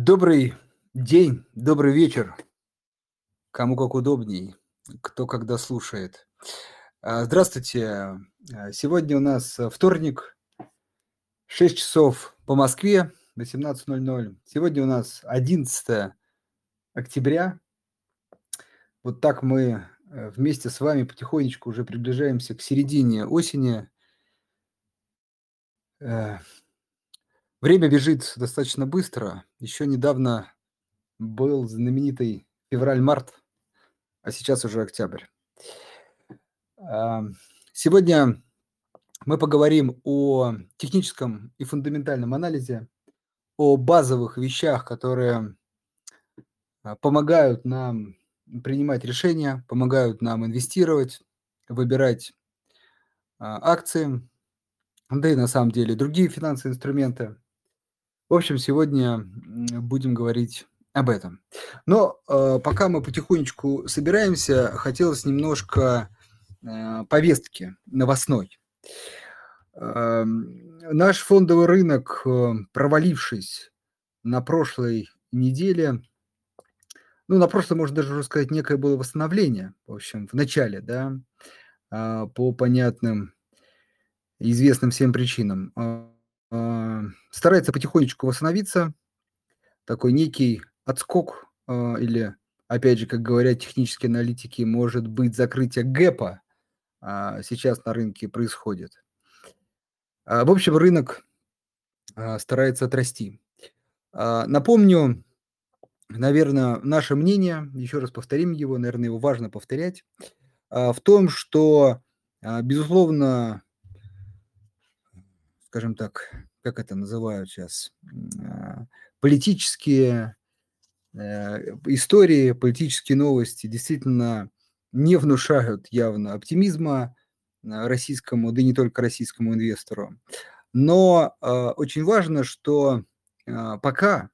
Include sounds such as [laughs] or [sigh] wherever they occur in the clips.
Добрый день, добрый вечер, кому как удобней, кто когда слушает. А, Здравствуйте. А, Сегодня у нас а, вторник, 6 часов по Москве, 18.00. Сегодня у нас 11 октября. Вот так мы вместе с вами потихонечку уже приближаемся к середине осени. Время бежит достаточно быстро. Еще недавно был знаменитый февраль-март, а сейчас уже октябрь. Сегодня мы поговорим о техническом и фундаментальном анализе, о базовых вещах, которые а, помогают нам принимать решения, помогают нам инвестировать, выбирать а, акции, да и на самом деле другие финансовые инструменты. В общем, сегодня будем говорить об этом. Но э, пока мы потихонечку собираемся, хотелось немножко э, повестки новостной. Эм, Наш фондовый рынок, э, провалившись на прошлой неделе, ну, на прошлой, можно даже уже сказать, некое было восстановление, в общем, в начале, да, а, по понятным, известным всем причинам. А, Старается потихонечку восстановиться, такой некий отскок а, или, опять же, как говорят технические аналитики, может быть закрытие гэпа а, сейчас на рынке происходит. В общем, рынок старается отрасти. Напомню, наверное, наше мнение, еще раз повторим его, наверное, его важно повторять, в том, что, безусловно, скажем так, как это называют сейчас, а, политические э, истории, политические новости действительно не внушают явно оптимизма а, российскому, да и не только российскому инвестору. Но а, очень важно, что пока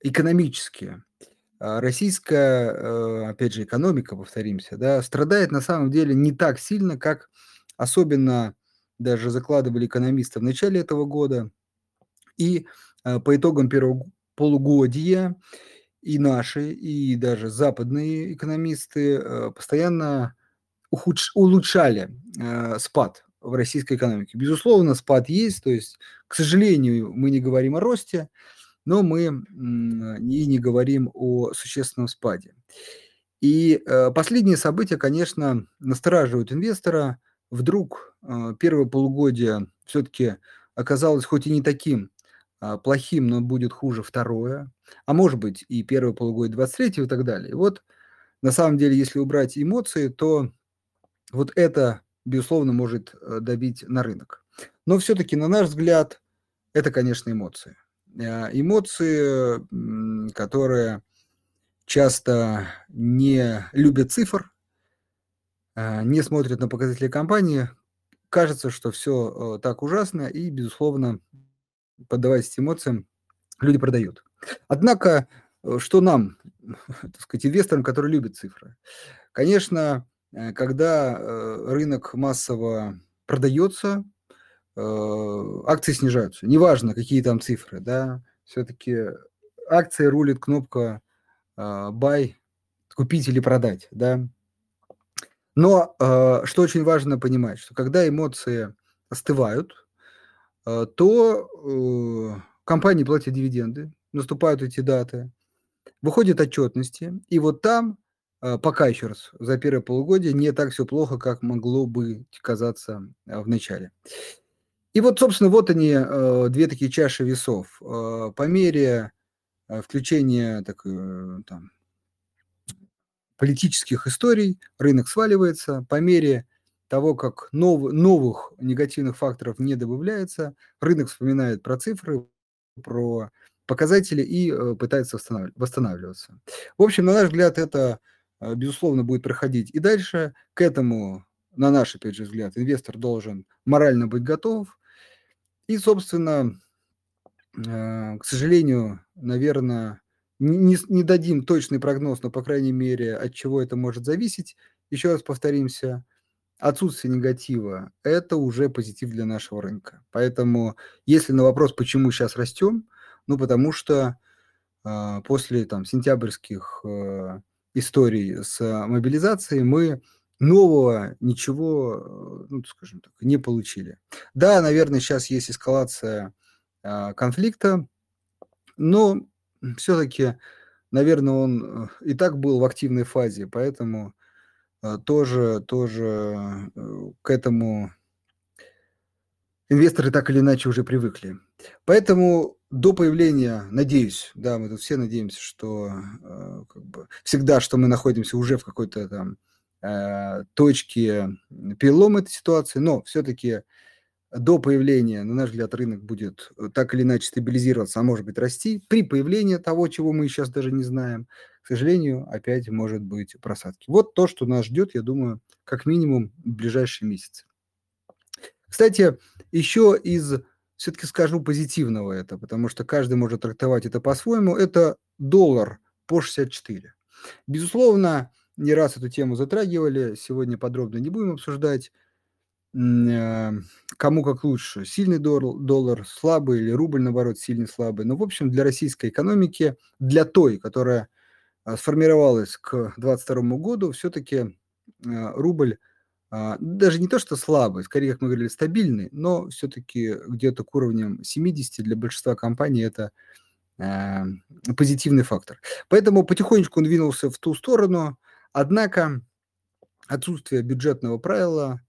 экономически российская, э, опять же, экономика, повторимся, да, страдает на самом деле не так сильно, как особенно даже закладывали экономисты в начале этого года. И а, по итогам первого полугодия и наши, и даже западные экономисты э, постоянно ухудш- улучшали э, спад в российской экономике. Безусловно, спад есть, то есть, к сожалению, мы не говорим о росте, но мы и не говорим о существенном спаде. И последние события, конечно, настораживают инвестора. Вдруг э, первое полугодие все-таки оказалось хоть и не таким а, плохим, но будет хуже второе, а может быть и первое полугодие 23 и так далее. Вот на самом деле, если убрать эмоции, то вот это, безусловно, может э, давить на рынок. Но все-таки, на наш взгляд, это, конечно, эмоции. Э, Эмоции, которые часто не любят цифр, не смотрят на показатели компании. Кажется, что все так ужасно, и, безусловно, поддаваясь эмоциям, люди продают. Однако, э, что нам, [laughs] так сказать, инвесторам, которые любят цифры? Конечно, э, когда э, рынок массово продается, э, акции снижаются. Неважно, какие там цифры, да, все-таки акции рулит кнопка э, buy, купить или продать, да. Но э, что очень важно понимать, что когда эмоции остывают, э, то э, компании платят дивиденды, наступают эти даты, выходят отчетности, и вот там э, пока еще раз за первое полугодие не так все плохо, как могло бы казаться в начале. И вот, собственно, вот они, две такие чаши весов. По мере включения так, э, там, политических историй рынок сваливается, по мере того, как нов, новых негативных факторов не добавляется, рынок вспоминает про цифры, про показатели и э, пытается восстанавли- восстанавливаться. В общем, на наш взгляд, это, э, безусловно, будет проходить и дальше. К этому, на наш, опять же, взгляд, инвестор должен морально быть готов. И, собственно, э, к сожалению, наверное, не, не дадим точный прогноз, но, по крайней мере, от чего это может зависеть. Еще раз повторимся, отсутствие негатива– это уже позитив для нашего рынка. Поэтому, если на вопрос, почему сейчас растем, ну, потому что а, после там сентябрьских, э, историй с мобилизацией мы нового ничего, э, ну, скажем так, не получили. Да, наверное, сейчас есть эскалация, а, конфликта, но все-таки, наверное, он, э, и так был в активной фазе, поэтому, тоже тоже, к этому инвесторы так или иначе уже привыкли. Поэтому до появления, надеюсь, да, мы тут все надеемся, что э, как бы всегда, что мы находимся уже в какой-то там э, точке перелома этой ситуации, но все-таки до появления, на наш взгляд, рынок будет так или иначе стабилизироваться, а может быть расти. При появлении того, чего мы сейчас даже не знаем, к сожалению, опять может быть просадки. Вот то, что нас ждет, я думаю, как минимум в ближайшие месяцы. Кстати, еще из все-таки скажу позитивного это, потому что каждый может трактовать это по-своему. Это доллар по 64. Безусловно, не раз эту тему затрагивали, сегодня подробно не будем обсуждать, э, кому как лучше, сильный доллар, слабый или рубль, наоборот, сильный, слабый. Но, в общем, для российской экономики, для той, которая э, сформировалась к 2022 году, все-таки э, рубль а, даже не то, что слабый, скорее, как мы говорили, стабильный, но все-таки где-то к уровням 70 для большинства компаний это э, позитивный фактор. Поэтому потихонечку он двинулся в ту сторону, однако отсутствие бюджетного правила,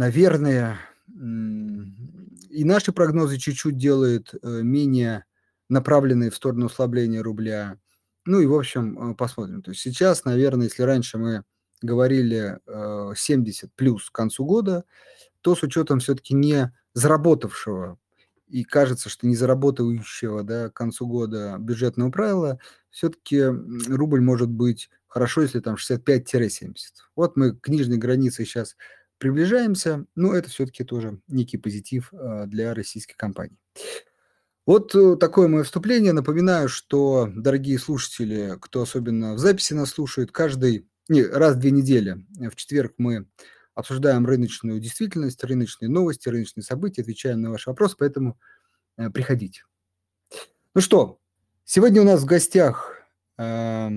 наверное, и наши прогнозы чуть-чуть делают э, менее направленные в сторону ослабления рубля. Ну и, в общем, э, посмотрим. То есть сейчас, наверное, если раньше мы говорили 70 э, плюс к концу года, то с учетом все-таки не заработавшего и кажется, что не заработающего да, к концу года бюджетного правила, все-таки рубль может быть хорошо, если там 65-70. Вот мы к нижней границе сейчас приближаемся, но это все-таки тоже некий позитив э, для российской компании. Вот э, такое мое вступление. Напоминаю, что, дорогие слушатели, кто особенно в записи нас слушает, каждый не, раз в две недели. В четверг мы обсуждаем рыночную действительность, рыночные новости, рыночные события, отвечаем на ваши вопросы, поэтому э, приходите. Ну что, сегодня у нас в гостях э,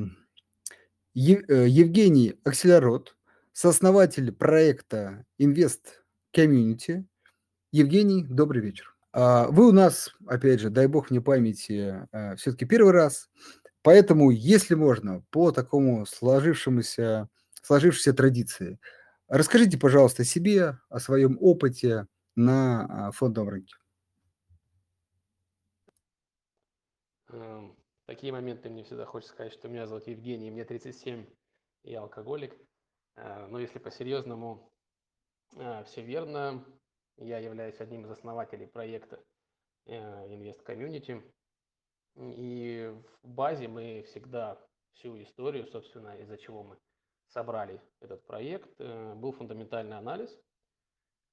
Евгений Акселярод, сооснователь проекта Invest Community. Евгений, добрый вечер. А, вы у нас, опять же, дай бог мне памяти, э, все-таки первый раз. Поэтому, если можно, по такому сложившемуся, сложившейся традиции, расскажите, пожалуйста, себе, о своем опыте на а, фондовом рынке. Эм, такие моменты мне всегда хочется сказать, что меня зовут Евгений, мне 37, я алкоголик. Э, но если по-серьезному, э, все верно. Я являюсь одним из основателей проекта э, Invest Community. И в базе мы всегда всю историю, собственно, из-за чего мы собрали этот проект, был фундаментальный анализ.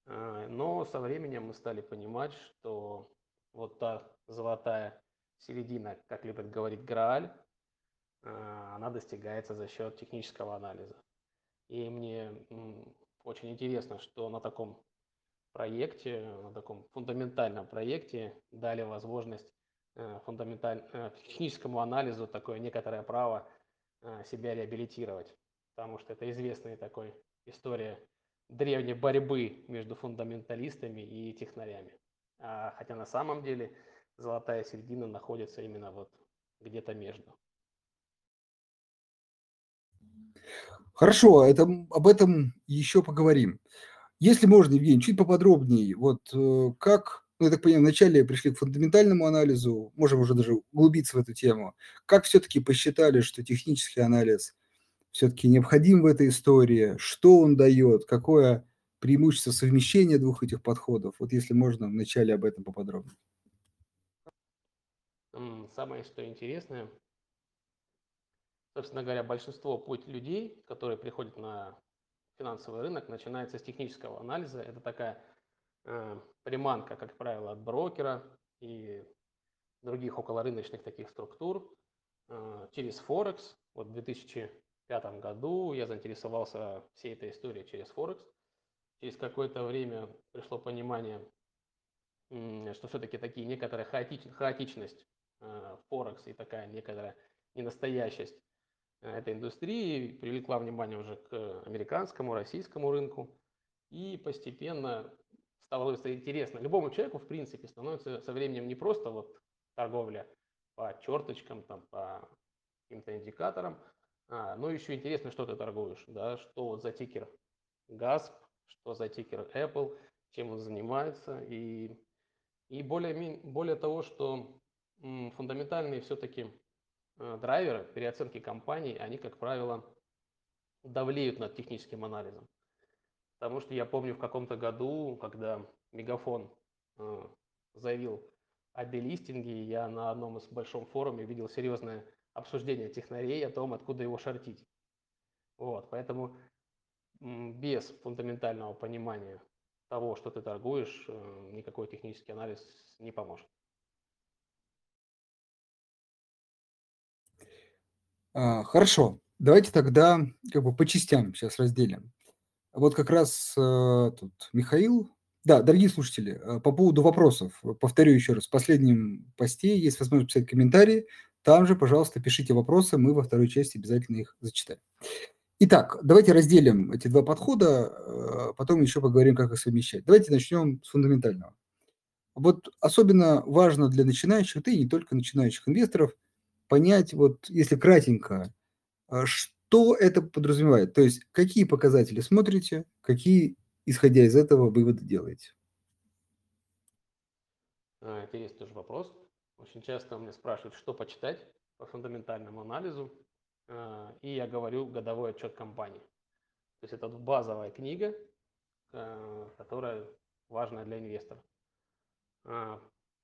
Но со временем мы стали понимать, что вот та золотая середина, как любят говорить Грааль, она достигается за счет технического анализа. И мне очень интересно, что на таком проекте, на таком фундаментальном проекте дали возможность Э, фундаменталь... Э, техническому анализу такое некоторое право э, себя реабилитировать. Потому что это известная такой история древней борьбы между фундаменталистами и технарями. А, хотя на самом деле золотая середина находится именно вот где-то между. Хорошо, это, об этом еще поговорим. Если можно, Евгений, чуть поподробнее, вот как ну, я так понимаю, вначале пришли к фундаментальному анализу, можем уже даже углубиться в эту тему. Как все-таки посчитали, что технический анализ все-таки необходим в этой истории, что он дает, какое преимущество совмещения двух этих подходов? Вот если можно, вначале об этом поподробнее. Самое, что интересное, собственно говоря, большинство путь людей, которые приходят на финансовый рынок, начинается с технического анализа. Это такая Э, приманка, как правило, от брокера и других околорыночных таких структур э, через Форекс. Вот в 2005 году я заинтересовался всей этой историей через Форекс. Через какое-то время пришло понимание, что все-таки такие некоторая хаотич, хаотичность э, Форекс и такая некоторая ненастоящесть этой индустрии привлекла внимание уже к американскому, российскому рынку. И постепенно стало интересно. Любому человеку, в принципе, становится со временем не просто вот торговля по черточкам, там, по каким-то индикаторам, а, но еще интересно, что ты торгуешь, да, что вот за тикер GASP, что за тикер Apple, чем он занимается. И, и более, более того, что фундаментальные все-таки э, драйверы переоценки компаний, они, как правило, давлеют над техническим анализом. Потому что я помню в каком-то году, когда Мегафон э, заявил о делистинге, я на одном из большом форуме видел серьезное обсуждение технарей о том, откуда его шортить. Вот, поэтому без фундаментального понимания того, что ты торгуешь, э, никакой технический анализ не поможет. Хорошо, давайте тогда как бы по частям сейчас разделим. Вот как раз э, тут Михаил. Да, дорогие слушатели, э, по поводу вопросов, э, повторю еще раз, в последнем посте есть возможность писать комментарии. Там же, пожалуйста, пишите вопросы, мы во второй части обязательно их зачитаем. Итак, давайте разделим эти два подхода, потом еще поговорим, как их совмещать. Давайте начнем с фундаментального. Вот особенно важно для начинающих, да и не только начинающих инвесторов, понять, вот если кратенько, что что это подразумевает? То есть какие показатели смотрите, какие, исходя из этого, выводы делаете? А, интересный тоже вопрос. Очень часто меня спрашивают, что почитать по фундаментальному анализу. А, и я говорю годовой отчет компании. То есть это базовая книга, а, которая важная для инвестора.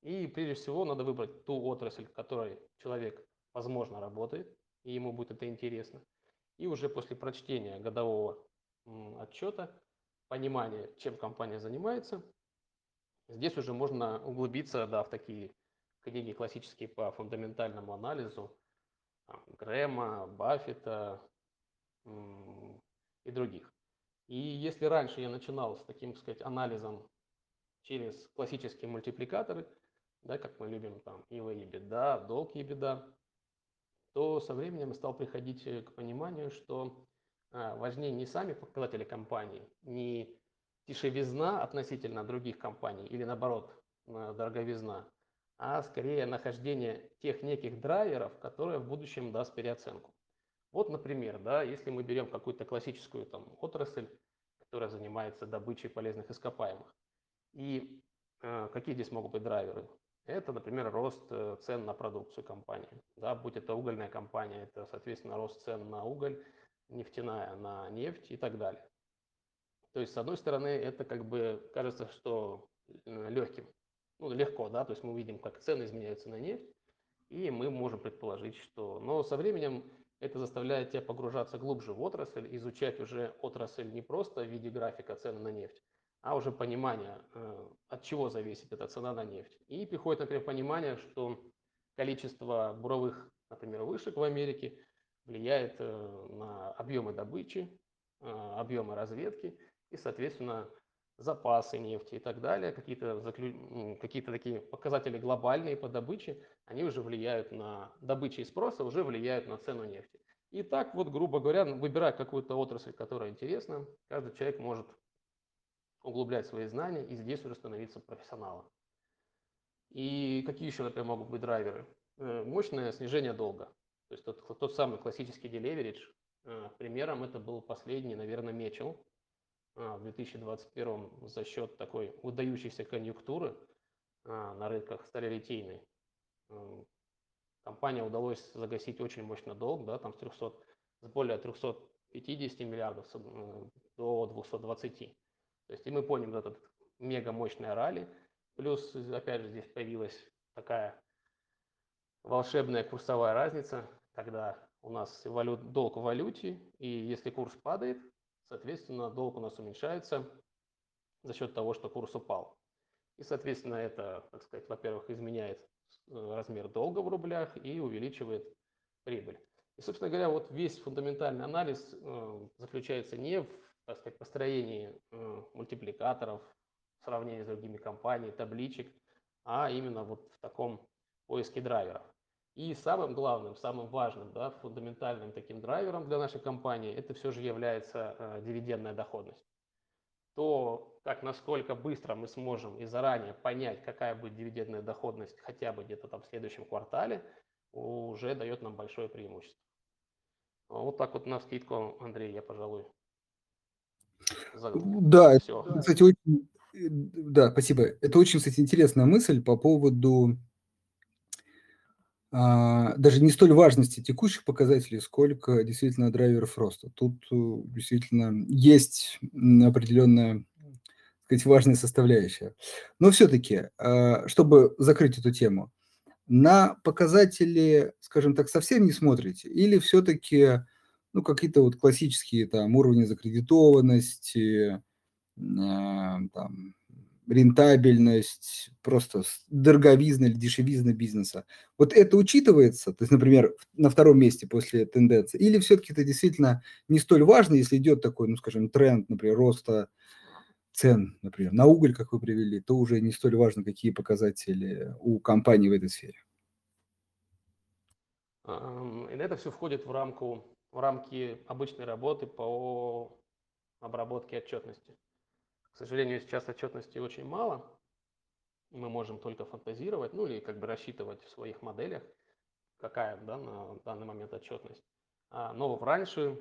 И прежде всего надо выбрать ту отрасль, в которой человек, возможно, работает, и ему будет это интересно. И уже после прочтения годового отчета, понимания, чем компания занимается, здесь уже можно углубиться да, в такие книги классические по фундаментальному анализу, там, Грэма, Баффета и других. И если раньше я начинал с таким, так сказать, анализом через классические мультипликаторы, да, как мы любим там ИВА и беда, долг и беда, то со временем стал приходить э, к пониманию, что а, важнее не сами показатели компании, не дешевизна относительно других компаний или наоборот дороговизна, а скорее нахождение тех неких драйверов, которые в будущем даст переоценку. Вот, например, да, если мы берем какую-то классическую там, отрасль, которая занимается добычей полезных ископаемых, и э, какие здесь могут быть драйверы? Это, например, рост э, цен на продукцию компании. Да, будь это угольная компания, это, соответственно, рост цен на уголь, нефтяная на нефть и так далее. То есть, с одной стороны, это как бы кажется, что э, легким, ну, легко, да, то есть мы видим, как цены изменяются на нефть, и мы можем предположить, что... Но со временем это заставляет тебя погружаться глубже в отрасль, изучать уже отрасль не просто в виде графика цены на нефть, а уже понимание, э, от чего зависит эта цена на нефть. И приходит, например, понимание, что количество буровых, например, вышек в Америке влияет э, на объемы добычи, э, объемы разведки и, соответственно, запасы нефти и так далее, какие-то заклю... какие такие показатели глобальные по добыче, они уже влияют на добычу и спроса, уже влияют на цену нефти. И так вот, грубо говоря, выбирая какую-то отрасль, которая интересна, каждый человек может углублять свои знания и здесь уже становиться профессионалом. И какие еще, например, могут быть драйверы? Э, мощное снижение долга. То есть тот, тот самый классический делеверидж. Э, примером это был последний, наверное, Мечел э, в 2021 за счет такой выдающейся конъюнктуры на рынках сталелитейной. Компания удалось загасить очень мощно долг, да, там с, 300, с более 350 миллиардов до 220. То есть и мы поняли вот этот мега мощный ралли. Плюс, опять же, здесь появилась такая волшебная курсовая разница, когда у нас валют, долг в валюте, и если курс падает, соответственно, долг у нас уменьшается за счет того, что курс упал. И, соответственно, это, так сказать, во-первых, изменяет э, размер долга в рублях и увеличивает прибыль. И, собственно говоря, вот весь фундаментальный анализ э, заключается не в так сказать, построении мультипликаторов, сравнении с другими компаниями, табличек, а именно вот в таком поиске драйверов. И самым главным, самым важным, да, фундаментальным таким драйвером для нашей компании это все же является э, дивидендная доходность. То, как насколько быстро мы сможем и заранее понять, какая будет дивидендная доходность хотя бы где-то там в следующем квартале, уже дает нам большое преимущество. Вот так вот на скидку, Андрей, я, пожалуй, да, все. кстати, очень, э, да, спасибо. Это очень, кстати, интересная мысль по поводу а, даже не столь важности текущих показателей, сколько действительно драйверов роста. Тут э, действительно есть определенная сказать, важная составляющая. Но все-таки, а, чтобы закрыть эту тему, на показатели, скажем так, совсем не смотрите? Или все-таки ну, какие-то вот классические там уровни закредитованности, э, там, рентабельность, просто дороговизна или дешевизна бизнеса. Вот это учитывается, то есть, например, на втором месте после тенденции, или все-таки это действительно не столь важно, если идет такой, ну, скажем, тренд, например, роста цен, например, на уголь, как вы привели, то уже не столь важно, какие показатели у компании в этой сфере. Это все входит в рамку, в рамки обычной работы по обработке отчетности. К сожалению, сейчас отчетности очень мало. Мы можем только фантазировать, ну или как бы рассчитывать в своих моделях, какая да, на данный момент отчетность. А, но раньше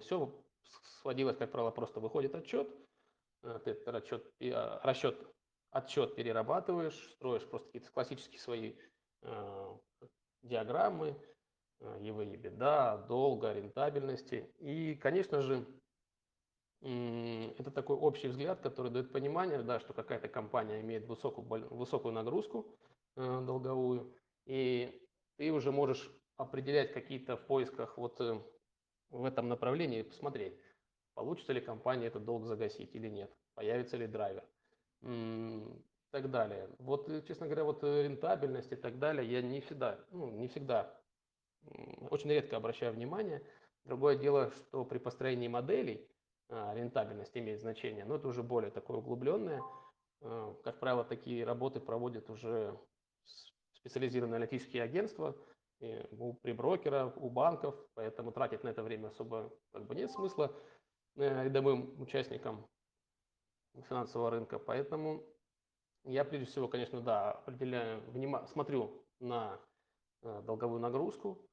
все сводилось, как правило, просто выходит отчет, э, ты а, расчет, отчет перерабатываешь, строишь просто какие-то классические свои э, диаграммы, э, EV, EBITDA, долга, рентабельности. И, конечно же, это такой общий взгляд, который дает понимание, да, что какая-то компания имеет высокую, высокую нагрузку э, долговую, и ты уже можешь определять какие-то в поисках вот э, в этом направлении, посмотреть, получится ли компания этот долг загасить или нет, появится ли драйвер и так далее. Вот, честно говоря, вот рентабельность и так далее, я не всегда, ну, не всегда, очень редко обращаю внимание. Другое дело, что при построении моделей а, рентабельность имеет значение, но это уже более такое углубленное. А, как правило, такие работы проводят уже специализированные аналитические агентства, у приброкеров, у банков, поэтому тратить на это время особо как бы нет смысла э, рядовым участникам финансового рынка. Поэтому я прежде всего, конечно, да, определяю, внима, смотрю на э, долговую нагрузку.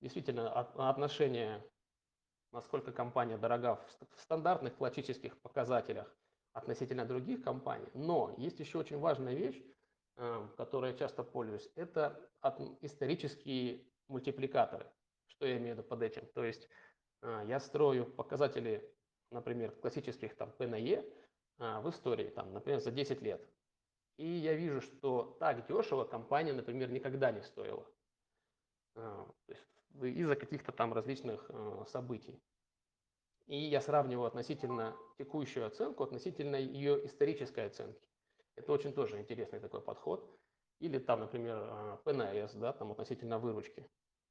Действительно, отношение насколько компания дорога в стандартных классических показателях относительно других компаний. Но есть еще очень важная вещь, э, которой я часто пользуюсь, это исторические мультипликаторы. Что я имею в виду под этим? То есть э, я строю показатели, например, классических там P E в истории, там, например, за 10 лет. И я вижу, что так дешево компания, например, никогда не стоила. Э, есть из-за каких-то там различных э, событий. И я сравниваю относительно текущую оценку, относительно ее исторической оценки. Это очень тоже интересный такой подход. Или там, например, э, ПНС, да, там относительно выручки.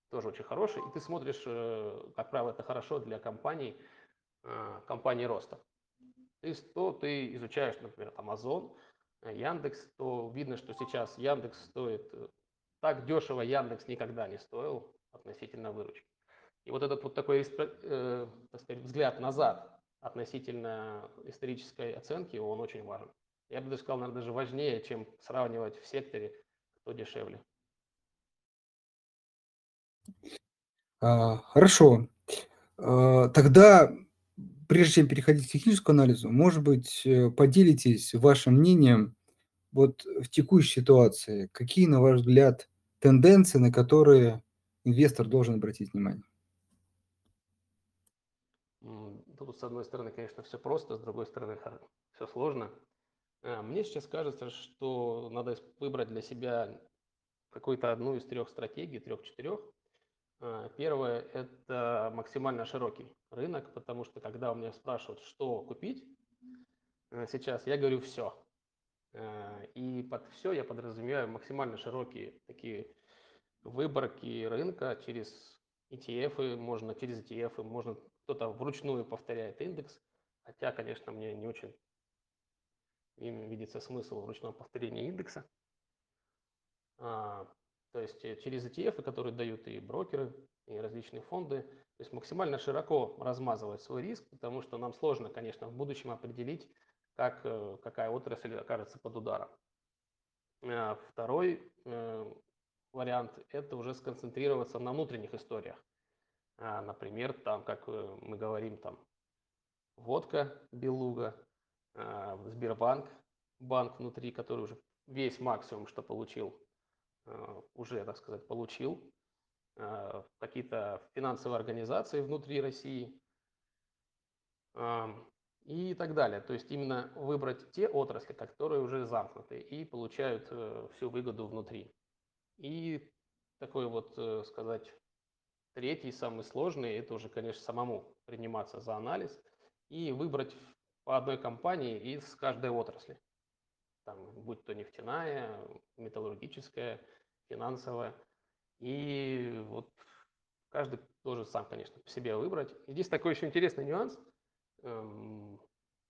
Тоже очень хороший. И ты смотришь, э, как правило, это хорошо для компаний, э, компаний роста. Ты, то ты изучаешь, например, Amazon, Яндекс, то видно, что сейчас Яндекс стоит так дешево Яндекс никогда не стоил относительно выручки. И вот этот вот такой э, так сказать, взгляд назад относительно исторической оценки, он очень важен. Я бы даже сказал, наверное, даже важнее, чем сравнивать в секторе, кто дешевле. А, хорошо. А, тогда, прежде чем переходить к техническому анализу, может быть, э, поделитесь вашим мнением вот в текущей ситуации, какие, на ваш взгляд, тенденции, на которые инвестор должен обратить внимание? Тут, с одной стороны, конечно, все просто, с другой стороны, все сложно. А, мне сейчас кажется, что надо выбрать для себя какую-то одну из трех стратегий, трех-четырех. А, первое – это максимально широкий рынок, потому что когда у меня спрашивают, что купить э, сейчас, я говорю «все». А, и под «все» я подразумеваю максимально широкие такие выборки рынка. Через ETF, можно через ETF, можно кто-то вручную повторяет индекс, хотя, конечно, мне не очень им видится смысл в ручном повторении индекса. А, то есть э, через ETF, которые дают и брокеры, и различные фонды, то есть максимально широко размазывать свой риск, потому что нам сложно, конечно, в будущем определить, как, э, какая отрасль окажется под ударом. А второй э, вариант – это уже сконцентрироваться на внутренних историях. А, например, там, как мы говорим, там водка Белуга, а, Сбербанк, банк внутри, который уже весь максимум, что получил, уже, так сказать, получил. Какие-то финансовые организации внутри России и так далее. То есть именно выбрать те отрасли, которые уже замкнуты и получают э, всю выгоду внутри. И такой вот, э, сказать, третий, самый сложный, это уже, конечно, самому приниматься за анализ и выбрать по одной компании из каждой отрасли. Там, будь то нефтяная, металлургическая, финансовая. И вот каждый должен сам, конечно, по себе выбрать. И здесь такой еще интересный нюанс. Эм,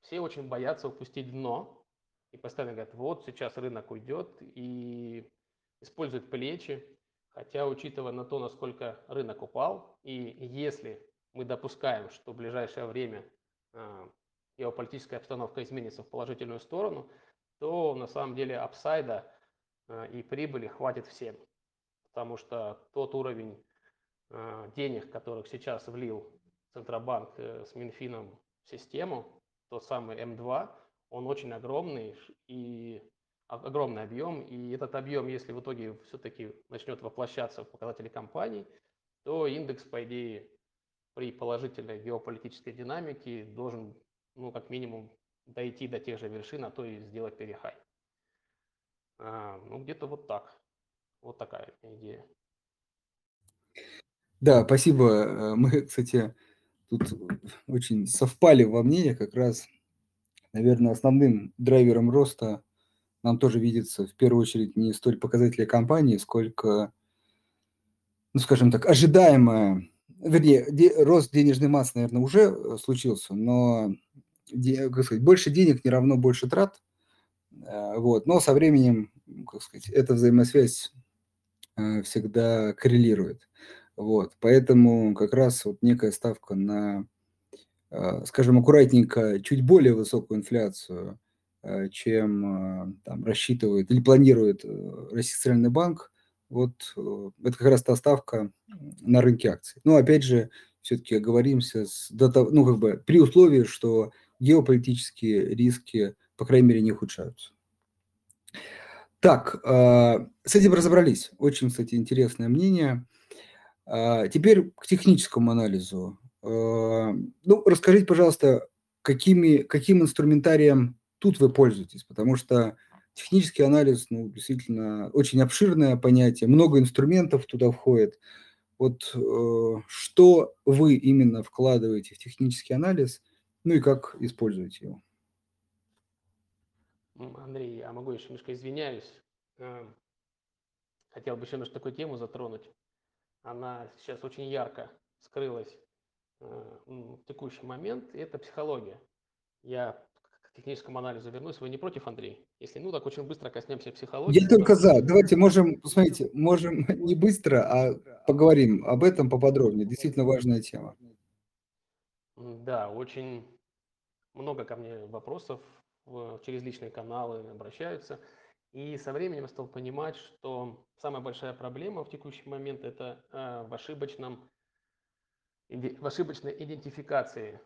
все очень боятся упустить дно и постоянно говорят, вот сейчас рынок уйдет и используют плечи. Хотя, учитывая на то, насколько рынок упал, и если мы допускаем, что в ближайшее время а, геополитическая обстановка изменится в положительную сторону, то на самом деле апсайда а, и прибыли хватит всем. Потому что тот уровень а, денег, которых сейчас влил Центробанк э, с Минфином систему, тот самый М2, он очень огромный и огромный объем. И этот объем, если в итоге все-таки начнет воплощаться в показатели компаний, то индекс, по идее, при положительной геополитической динамике должен, ну, как минимум, дойти до тех же вершин, а то и сделать перехай. А, ну, где-то вот так. Вот такая идея. Да, спасибо. Э, мы, кстати, тут очень совпали во мнениях как раз, наверное, основным драйвером роста нам тоже видится в первую очередь не столь показатели компании, сколько, ну, скажем так, ожидаемая вернее, де, рост денежной массы, наверное, уже э, случился, но де, как сказать, больше денег не равно больше трат. Э, вот. Но со временем, как сказать, эта взаимосвязь э, всегда коррелирует. Вот. Поэтому как раз вот некая ставка на, скажем, аккуратненько, чуть более высокую инфляцию, чем там, рассчитывает или планирует Российский центральный банк, вот э, это как раз та ставка на рынке акций. Но опять же, все-таки оговоримся, с, ну, как бы, при условии, что геополитические риски, по крайней мере, не ухудшаются. Так, э, с этим разобрались. Очень, кстати, интересное мнение. Э, теперь к техническому анализу. Ну, расскажите, пожалуйста, какими, каким инструментарием тут вы пользуетесь, потому что Технический анализ, ну, действительно, очень обширное понятие, много инструментов туда входит. Вот э, что вы именно вкладываете в технический анализ, ну и как используете его? Андрей, я могу еще немножко извиняюсь. Эм, хотел бы еще немножко такую тему затронуть. Она сейчас очень ярко скрылась э, в текущий момент, и это психология. Я техническому анализу вернусь. Вы не против, Андрей? Если ну, так очень быстро коснемся психологии. Я только за. Давайте можем, посмотрите, можем [laughs] не быстро, а поговорим об этом поподробнее. Действительно важная тема. Да, очень много ко мне вопросов через личные каналы обращаются. И со временем стал понимать, что самая большая проблема в текущий момент это э, в ошибочном в ошибочной идентификации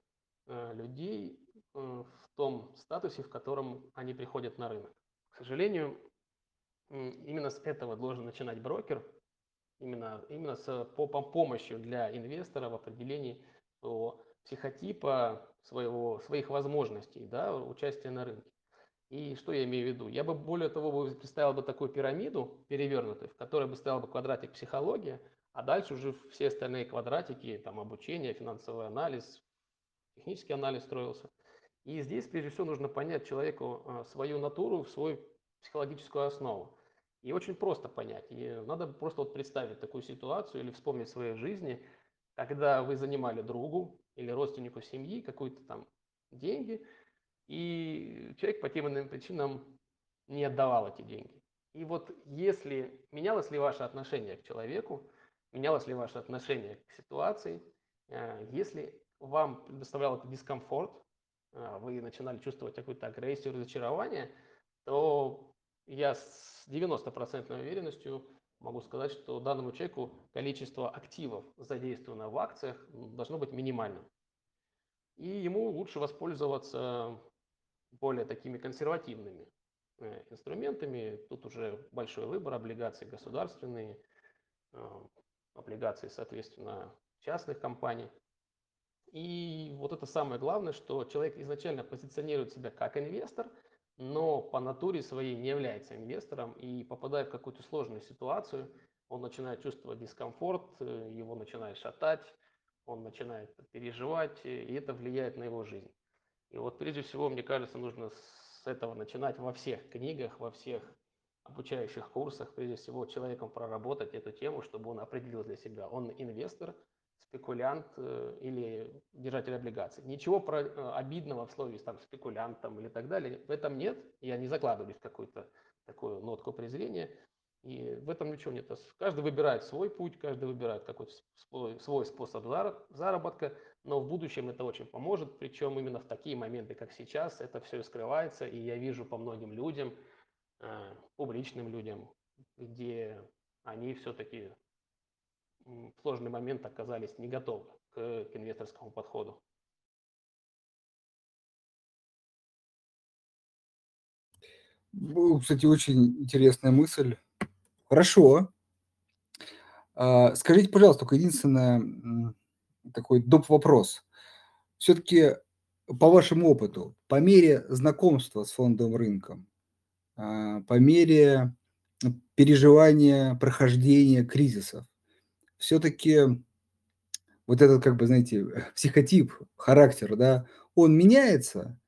э, людей Э, в том статусе, в котором они приходят на рынок. К сожалению, именно с этого должен начинать брокер, именно, именно с по, по помощью для инвестора в определении своего психотипа, своего, своих возможностей да, участия на рынке. И что я имею в виду? Я бы более того представил бы такую пирамиду перевернутую, в которой бы стоял бы квадратик психология, а дальше уже все остальные квадратики, там обучение, финансовый анализ, технический анализ строился – и здесь, прежде всего, нужно понять человеку а, свою натуру, свою психологическую основу. И очень просто понять. И надо просто вот представить такую ситуацию или вспомнить в своей жизни, когда вы занимали другу или родственнику семьи какие-то там деньги, И человек по тем иным причинам не отдавал эти деньги. И вот если менялось ли ваше отношение к человеку, менялось ли ваше отношение к ситуации, э, если вам предоставлял это дискомфорт, э, вы начинали чувствовать какую-то агрессию, разочарование, то я с 90% уверенностью могу сказать, что данному человеку количество активов, задействованных в акциях, должно быть минимальным. И ему лучше воспользоваться более такими консервативными э, инструментами. Тут уже большой выбор, облигаций государственные, э, облигации, соответственно, частных компаний. И вот это самое главное, что человек изначально позиционирует себя как инвестор – но по натуре своей не является инвестором и попадая в какую-то сложную ситуацию, он начинает чувствовать дискомфорт, э, его начинает шатать, он начинает переживать, и это влияет на его жизнь. И вот прежде всего, мне кажется, нужно с этого начинать во всех книгах, во всех обучающих курсах, прежде всего, человеком проработать эту тему, чтобы он определил для себя, он инвестор – спекулянт э, или держатель облигаций. Ничего про, э, обидного в слове там, спекулянт там, или так далее в этом нет. Я не закладываюсь в какую-то такую нотку презрения. И в этом ничего нет. Каждый выбирает свой путь, каждый выбирает какой-то свой способ заработка, но в будущем это очень поможет, причем именно в такие моменты, как сейчас, это все скрывается, и я вижу по многим людям, э, публичным людям, где они все-таки в сложный момент оказались не готовы к, к инвесторскому подходу. Кстати, очень интересная мысль. Хорошо. А, скажите, пожалуйста, только единственное такой доп. вопрос. Все-таки по вашему опыту, по мере знакомства с фондовым рынком, а, по мере переживания, прохождения кризисов, все-таки вот этот, как бы, знаете, [laughs] психотип, характер, да, он меняется?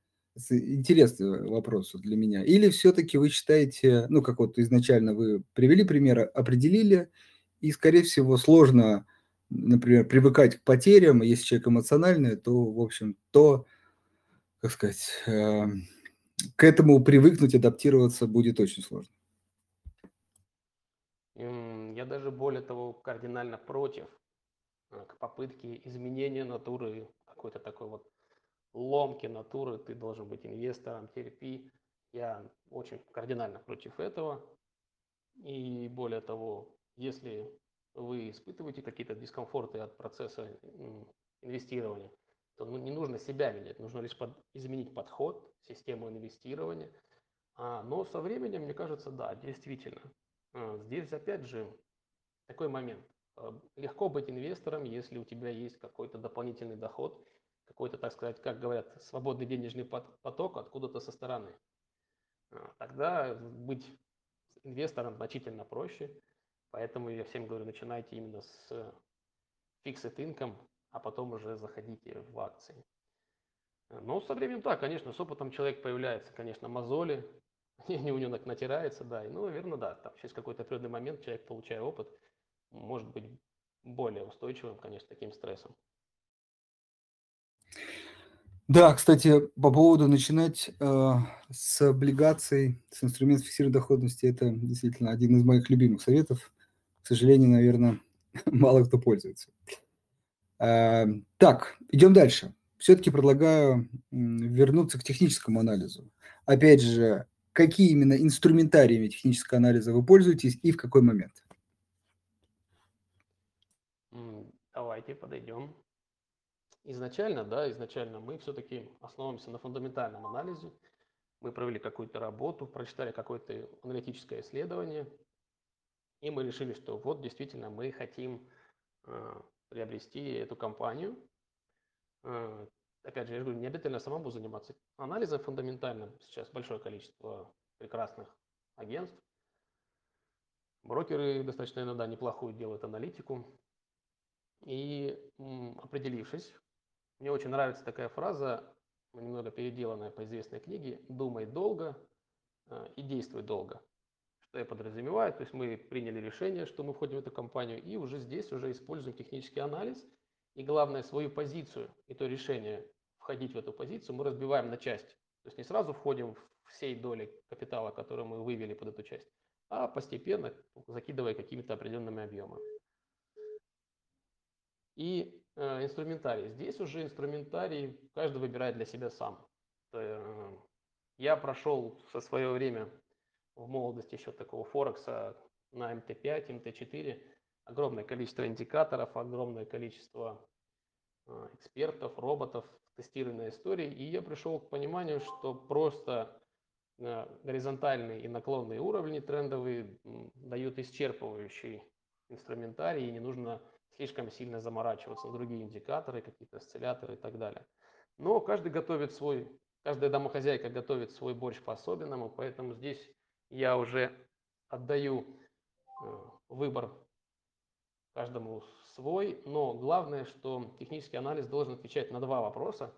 Интересный вопрос для меня. Или все-таки вы считаете, ну, как вот изначально вы привели примеры, определили, и, скорее всего, сложно, например, привыкать к потерям, если человек эмоциональный, то, в общем, то, как сказать, э, к этому привыкнуть, адаптироваться будет очень сложно. Я даже более того кардинально против э, к попытке изменения натуры, какой-то такой вот ломки натуры, ты должен быть инвестором, терпи. Я очень кардинально против этого. И более того, если вы испытываете какие-то дискомфорты от процесса инвестирования, то ну, не нужно себя менять, нужно лишь под, изменить подход, систему инвестирования. А, но со временем, мне кажется, да, действительно, а, здесь опять же такой момент. А, легко быть инвестором, если у тебя есть какой-то дополнительный доход, какой-то, так сказать, как говорят, свободный денежный поток откуда-то со стороны. А, тогда быть инвестором значительно проще. Поэтому я всем говорю, начинайте именно с fixed income, а потом уже заходите в акции. Но со временем, да, конечно, с опытом человек появляется, конечно, мозоли, [laughs] не у него натирается, да. И, ну, наверное, да, там через какой-то определенный момент человек, получая опыт, может быть более устойчивым, конечно, таким стрессом. Да, кстати, по поводу начинать э, с облигаций, с инструментов фиксированной доходности, это действительно один из моих любимых советов. К сожалению, наверное, [laughs] мало кто пользуется. Э, так, идем дальше. Все-таки предлагаю вернуться к техническому анализу. Опять же, какие именно инструментариями технического анализа вы пользуетесь и в какой момент? Давайте подойдем. Изначально, да, изначально мы все-таки основываемся на фундаментальном анализе. Мы провели какую-то работу, прочитали какое-то аналитическое исследование, и мы решили, что вот действительно мы хотим э, приобрести эту компанию. Э, опять же, я говорю, не обязательно самому заниматься анализом фундаментальным. Сейчас большое количество прекрасных агентств. Брокеры достаточно иногда неплохую делают аналитику. И определившись, мне очень нравится такая фраза, немного переделанная по известной книге «Думай долго э, и действуй долго». Что я подразумеваю? То есть мы приняли решение, что мы входим в эту компанию, и уже здесь уже используем технический анализ. И главное, свою позицию и то решение входить в эту позицию мы разбиваем на части. То есть не сразу входим в всей доли капитала, которую мы вывели под эту часть, а постепенно закидывая какими-то определенными объемами. И э, инструментарий. Здесь уже инструментарий каждый выбирает для себя сам. Э, я прошел со свое время в молодости еще такого Форекса на МТ5, МТ4, огромное количество индикаторов, огромное количество э, экспертов, роботов, тестированной истории. И я пришел к пониманию, что просто э, горизонтальные и наклонные уровни трендовые дают исчерпывающий инструментарий, и не нужно слишком сильно заморачиваться на другие индикаторы, какие-то осцилляторы и так далее. Но каждый готовит свой, каждая домохозяйка готовит свой борщ по-особенному, поэтому здесь я уже отдаю э, выбор каждому свой, но главное, что технический анализ должен отвечать на два вопроса,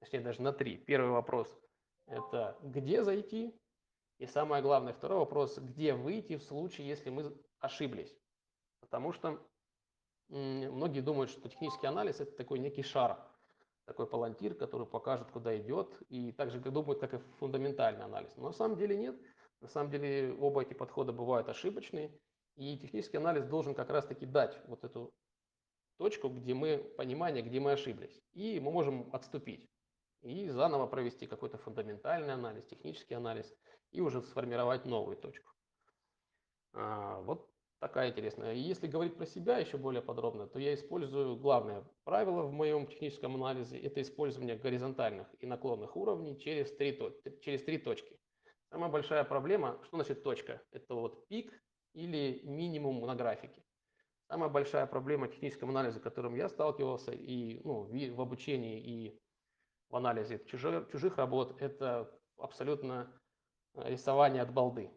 точнее даже на три. Первый вопрос – это где зайти, и самое главное, второй вопрос – где выйти в случае, если мы ошиблись. Потому что Многие думают, что технический анализ – это такой некий шар, такой палантир, который покажет, куда идет, и также думают, как и фундаментальный анализ. Но на самом деле нет. На самом деле оба эти подхода бывают ошибочные, и технический анализ должен как раз-таки дать вот эту точку, где мы, понимание, где мы ошиблись. И мы можем отступить и заново провести какой-то фундаментальный анализ, технический анализ, и уже сформировать новую точку. А, вот такая интересная. И если говорить про себя еще более подробно, то я использую главное правило в моем техническом анализе – это использование горизонтальных и наклонных уровней через три, через три точки. Самая большая проблема, что значит точка? Это вот пик или минимум на графике. Самая большая проблема технического анализа, с которым я сталкивался и ну, в обучении, и в анализе чужих, чужих работ, это абсолютно э, рисование от балды.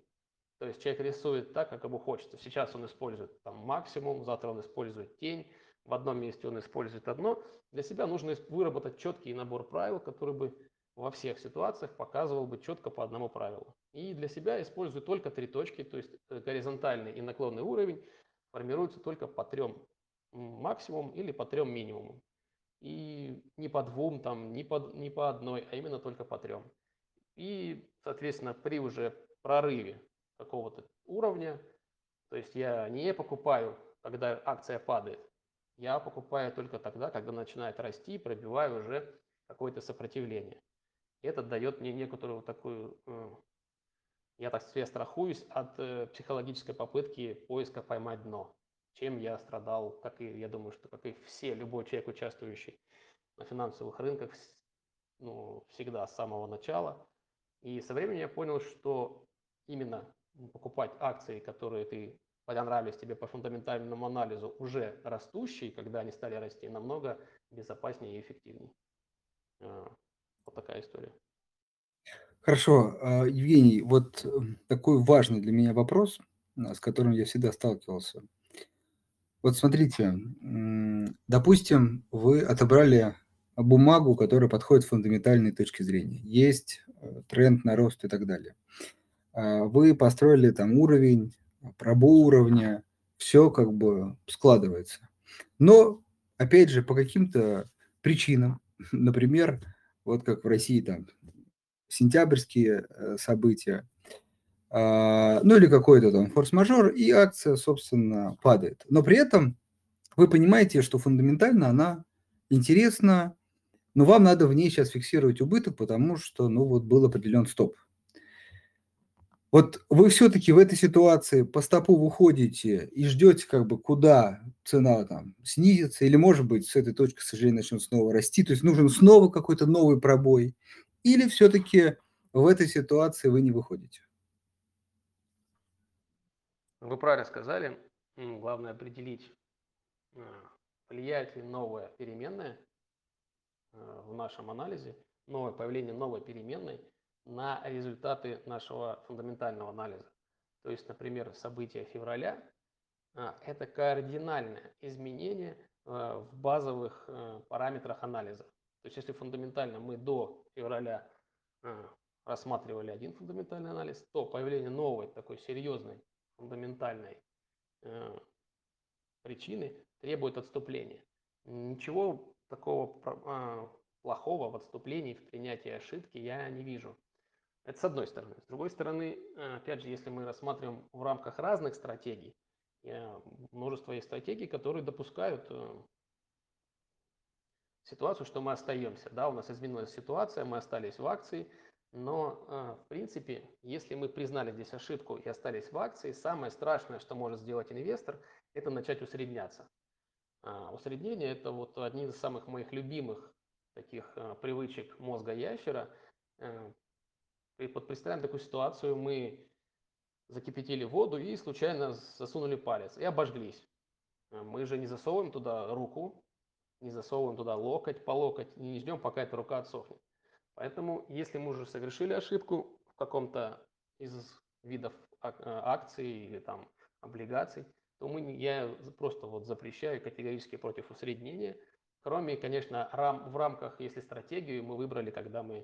То есть человек рисует так, как ему хочется. Сейчас он использует там максимум, завтра он использует тень, в одном месте он использует одно. Для себя нужно выработать четкий набор правил, который бы во всех ситуациях показывал бы четко по одному правилу. И для себя использую только три точки, то есть э, горизонтальный и наклонный уровень формируются только по трем максимум или по трем минимумам. И не по двум, там, не, по, не по одной, а именно только по трем. И, соответственно, при уже прорыве какого-то уровня. То есть я не покупаю, когда акция падает. Я покупаю только тогда, когда начинает расти, пробиваю уже какое-то сопротивление. Это дает мне некоторую такую, э, я так себе страхуюсь от э, психологической попытки поиска поймать дно, чем я страдал, как и, я думаю, что как и все, любой человек, участвующий на финансовых рынках, ну, всегда с самого начала. И со временем я понял, что именно покупать акции, которые ты понравились тебе по фундаментальному анализу, уже растущие, когда они стали расти, намного безопаснее и эффективнее. Вот такая история. Хорошо, а, Евгений, вот эм, такой важный для меня вопрос, а, с которым я всегда сталкивался. Вот смотрите, допустим, вы отобрали бумагу, которая подходит фундаментальной точке зрения. Есть э, тренд на рост и так далее. А, вы построили там уровень, пробу уровня, все как бы складывается. Но, опять же, по каким-то причинам, [laughs] например, вот как в России там сентябрьские э, события, а, ну или какой-то там форс-мажор, и акция, собственно, падает. Но при этом вы понимаете, что фундаментально она интересна, но вам надо в ней сейчас фиксировать убыток, потому что, ну вот, был определен стоп. Вот вы все-таки в этой ситуации по стопу выходите и ждете, как бы, куда цена там снизится, или, может быть, с этой точки, к сожалению, начнет снова расти, то есть нужен снова какой-то новый пробой, или все-таки в этой ситуации вы не выходите? Вы правильно сказали. Главное определить, э, влияет ли новая переменная э, в нашем анализе, новое появление новой переменной – на результаты нашего фундаментального анализа. То есть, например, события февраля а, – это кардинальное изменение а, в базовых а, параметрах анализа. То есть, если фундаментально мы до февраля рассматривали один фундаментальный анализ, то появление новой такой серьезной фундаментальной причины требует отступления. Ничего такого плохого в отступлении, в принятии ошибки я не вижу. Это с одной стороны. С другой стороны, опять же, если мы рассматриваем в рамках разных стратегий, множество есть стратегий, которые допускают э, ситуацию, что мы остаемся. Да, у нас изменилась ситуация, мы остались в акции, но, э, в принципе, если мы признали здесь ошибку и остались в акции, самое страшное, что может сделать инвестор, это начать усредняться. А, усреднение – это вот один из самых моих любимых таких э, привычек мозга ящера. Вот представим такую ситуацию, мы закипятили воду и случайно засунули палец и обожглись. Мы же не засовываем туда руку, не засовываем туда локоть по локоть, не ждем, пока эта рука отсохнет. Поэтому, если мы уже совершили ошибку в каком-то из видов э, акций или там облигаций, то мы, я просто вот запрещаю категорически против усреднения. Кроме, конечно, рам, в рамках, если стратегию мы выбрали, когда мы э,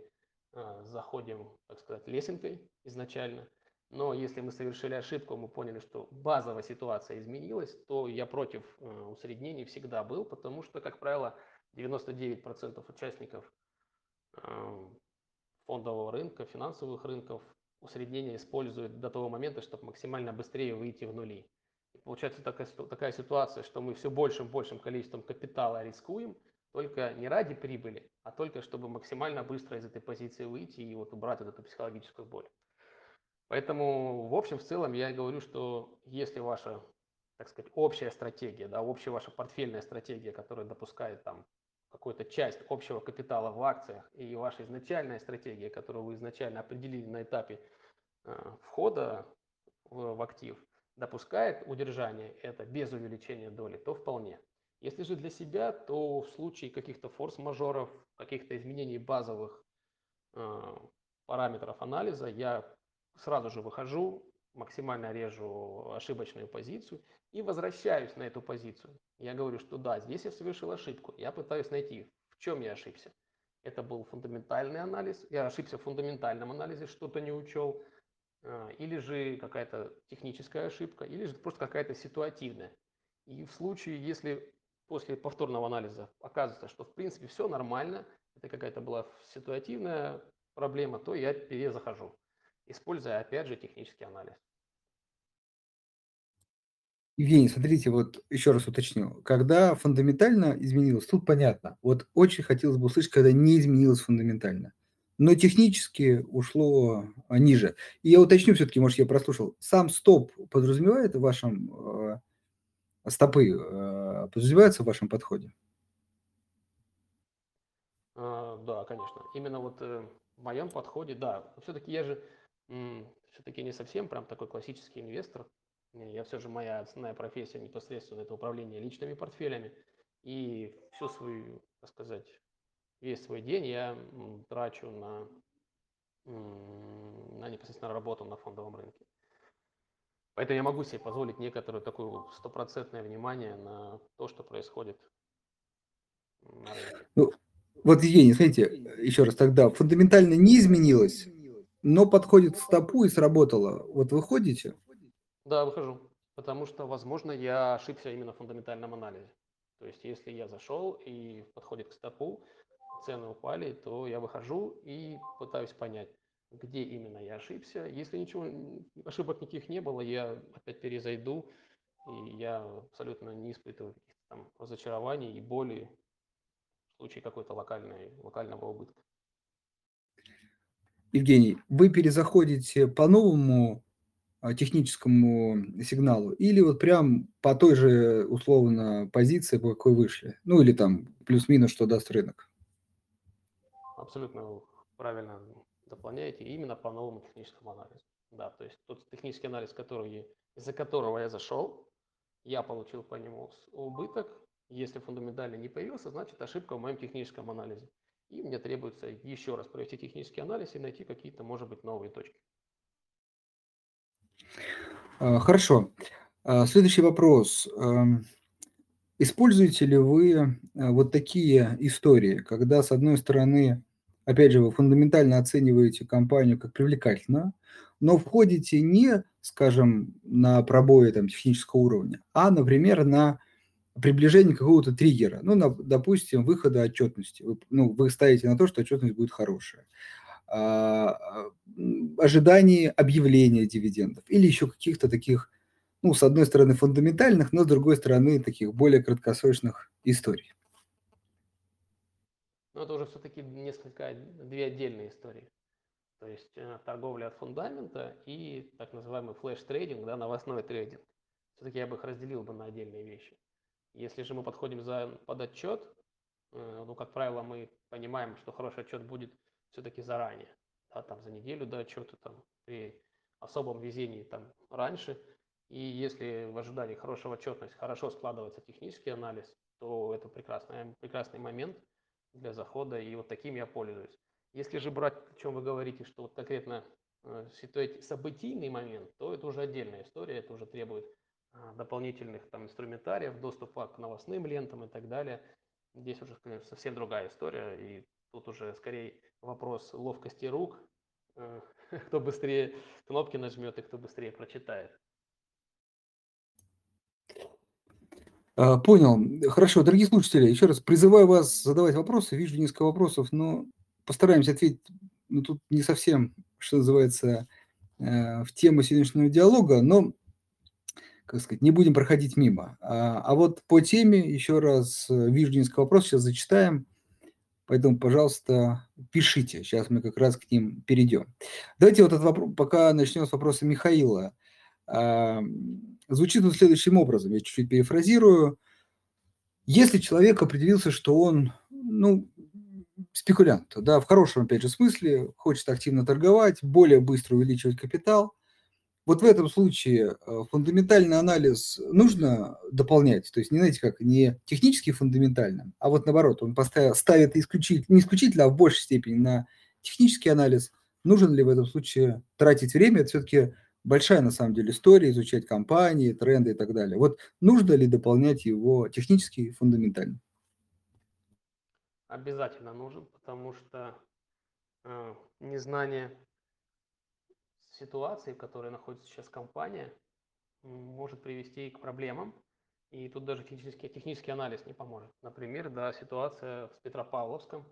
заходим, так сказать, лесенкой изначально – но если мы совершили ошибку, мы поняли, что базовая ситуация изменилась, то я против э, усреднений всегда был, потому что, как правило, 99% участников э, фондового рынка, финансовых рынков усреднение используют до того момента, чтобы максимально быстрее выйти в нули. И получается такая, такая ситуация, что мы все большим и большим количеством капитала рискуем, только не ради прибыли, а только чтобы максимально быстро из этой позиции выйти и вот убрать вот эту психологическую боль. Поэтому, в общем, в целом я говорю, что если ваша, так сказать, общая стратегия, да, общая ваша портфельная стратегия, которая допускает там какую-то часть общего капитала в акциях, и ваша изначальная стратегия, которую вы изначально определили на этапе э, входа в, в актив, допускает удержание это без увеличения доли, то вполне. Если же для себя, то в случае каких-то форс-мажоров, каких-то изменений базовых э, параметров анализа, я сразу же выхожу, максимально режу ошибочную позицию и возвращаюсь на эту позицию. Я говорю, что да, здесь я совершил ошибку. Я пытаюсь найти, в чем я ошибся. Это был фундаментальный анализ. Я ошибся в фундаментальном анализе, что-то не учел. А, или же какая-то техническая ошибка, или же просто какая-то ситуативная. И в случае, если после повторного анализа оказывается, что в принципе все нормально, это какая-то была ситуативная проблема, то я перезахожу используя, опять же, технический анализ. Евгений, смотрите, вот еще раз уточню. Когда фундаментально изменилось, тут понятно. Вот очень хотелось бы услышать, когда не изменилось фундаментально. Но технически ушло а, ниже. И я уточню все-таки, может, я прослушал. Сам стоп подразумевает в вашем... Стопы э, подразумеваются в вашем подходе? А, да, конечно. Именно вот э, в моем подходе, да. Все-таки я же все-таки не совсем прям такой классический инвестор. Я все же, моя основная профессия непосредственно это управление личными портфелями. И всю свою, так сказать, весь свой день я трачу на, на непосредственно работу на фондовом рынке. Поэтому я могу себе позволить некоторое такое стопроцентное внимание на то, что происходит. Ну, вот, Евгений, смотрите, еще раз тогда, фундаментально не изменилось, но подходит к стопу и сработало. Вот вы ходите? Да, выхожу. Потому что, возможно, я ошибся именно в фундаментальном анализе. То есть, если я зашел и подходит к стопу, цены упали, то я выхожу и пытаюсь понять, где именно я ошибся. Если ничего, ошибок никаких не было, я опять перезайду, и я абсолютно не испытываю каких-то там разочарований и боли в случае какой-то локальной, локального убытка. Евгений, вы перезаходите по новому а, техническому сигналу или вот прям по той же условно позиции, по какой вышли? Ну или там плюс-минус, что даст рынок? Абсолютно правильно дополняете, именно по новому техническому анализу. Да, то есть тот технический анализ, который, из-за которого я зашел, я получил по нему убыток. Если фундаментально не появился, значит ошибка в моем техническом анализе. И мне требуется еще раз провести технический анализ и найти какие-то, может быть, новые точки. А, хорошо. А, следующий вопрос. Эм, используете ли вы э, вот такие истории, когда, с одной стороны, опять же, вы фундаментально оцениваете компанию как привлекательную, но входите не, скажем, на пробои там, технического уровня, а, например, на приближение какого-то триггера, ну, на, допустим, выхода отчетности. Вы, ну, вы ставите на то, что отчетность будет хорошая. А, ожидание объявления дивидендов или еще каких-то таких, ну, с одной стороны, фундаментальных, но с другой стороны, таких более краткосрочных историй. Но это уже все-таки несколько, две отдельные истории. То есть э, торговля от фундамента и так называемый флеш-трейдинг, да, новостной трейдинг. Все-таки я бы их разделил бы на отдельные вещи. Если же мы подходим за, под отчет, э, ну, как правило, мы понимаем, что хороший отчет будет все-таки заранее, да, там за неделю до отчета, там при особом везении там раньше. И если в ожидании хорошего отчетности хорошо складывается технический анализ, то это прекрасный, прекрасный момент для захода, и вот таким я пользуюсь. Если же брать, о чем вы говорите, что вот конкретно э, событийный момент, то это уже отдельная история, это уже требует а, дополнительных там инструментариев, доступа к новостным лентам и так далее. Здесь уже конечно, совсем другая история, и тут уже скорее вопрос ловкости рук, э, [laughs] кто быстрее кнопки нажмет и кто быстрее прочитает. Понял. Хорошо, дорогие слушатели, еще раз призываю вас задавать вопросы. Вижу несколько вопросов, но постараемся ответить ну, тут не совсем, что называется, э, в тему сегодняшнего диалога, но как сказать, не будем проходить мимо. А, а вот по теме, еще раз, э, вижу несколько вопросов, сейчас зачитаем. Поэтому, пожалуйста, пишите. Сейчас мы как раз к ним перейдем. Давайте вот этот вопрос, пока начнем с вопроса Михаила. Звучит он следующим образом, я чуть-чуть перефразирую. Если человек определился, что он, ну, спекулянт, да, в хорошем, опять же, смысле, хочет активно торговать, более быстро увеличивать капитал, вот в этом случае э, фундаментальный анализ нужно дополнять, то есть не знаете как, не технически фундаментальным, а вот наоборот, он поставил, ставит исключительно, не исключительно, а в большей степени на технический анализ. Нужен ли в этом случае тратить время? Это все-таки большая на самом деле история, изучать компании, тренды и так далее. Вот нужно ли дополнять его технически и фундаментально? Обязательно нужен, потому что э, незнание ситуации, в которой находится сейчас компания, может привести к проблемам. И тут даже технический, технический анализ не поможет. Например, да, ситуация в Петропавловском.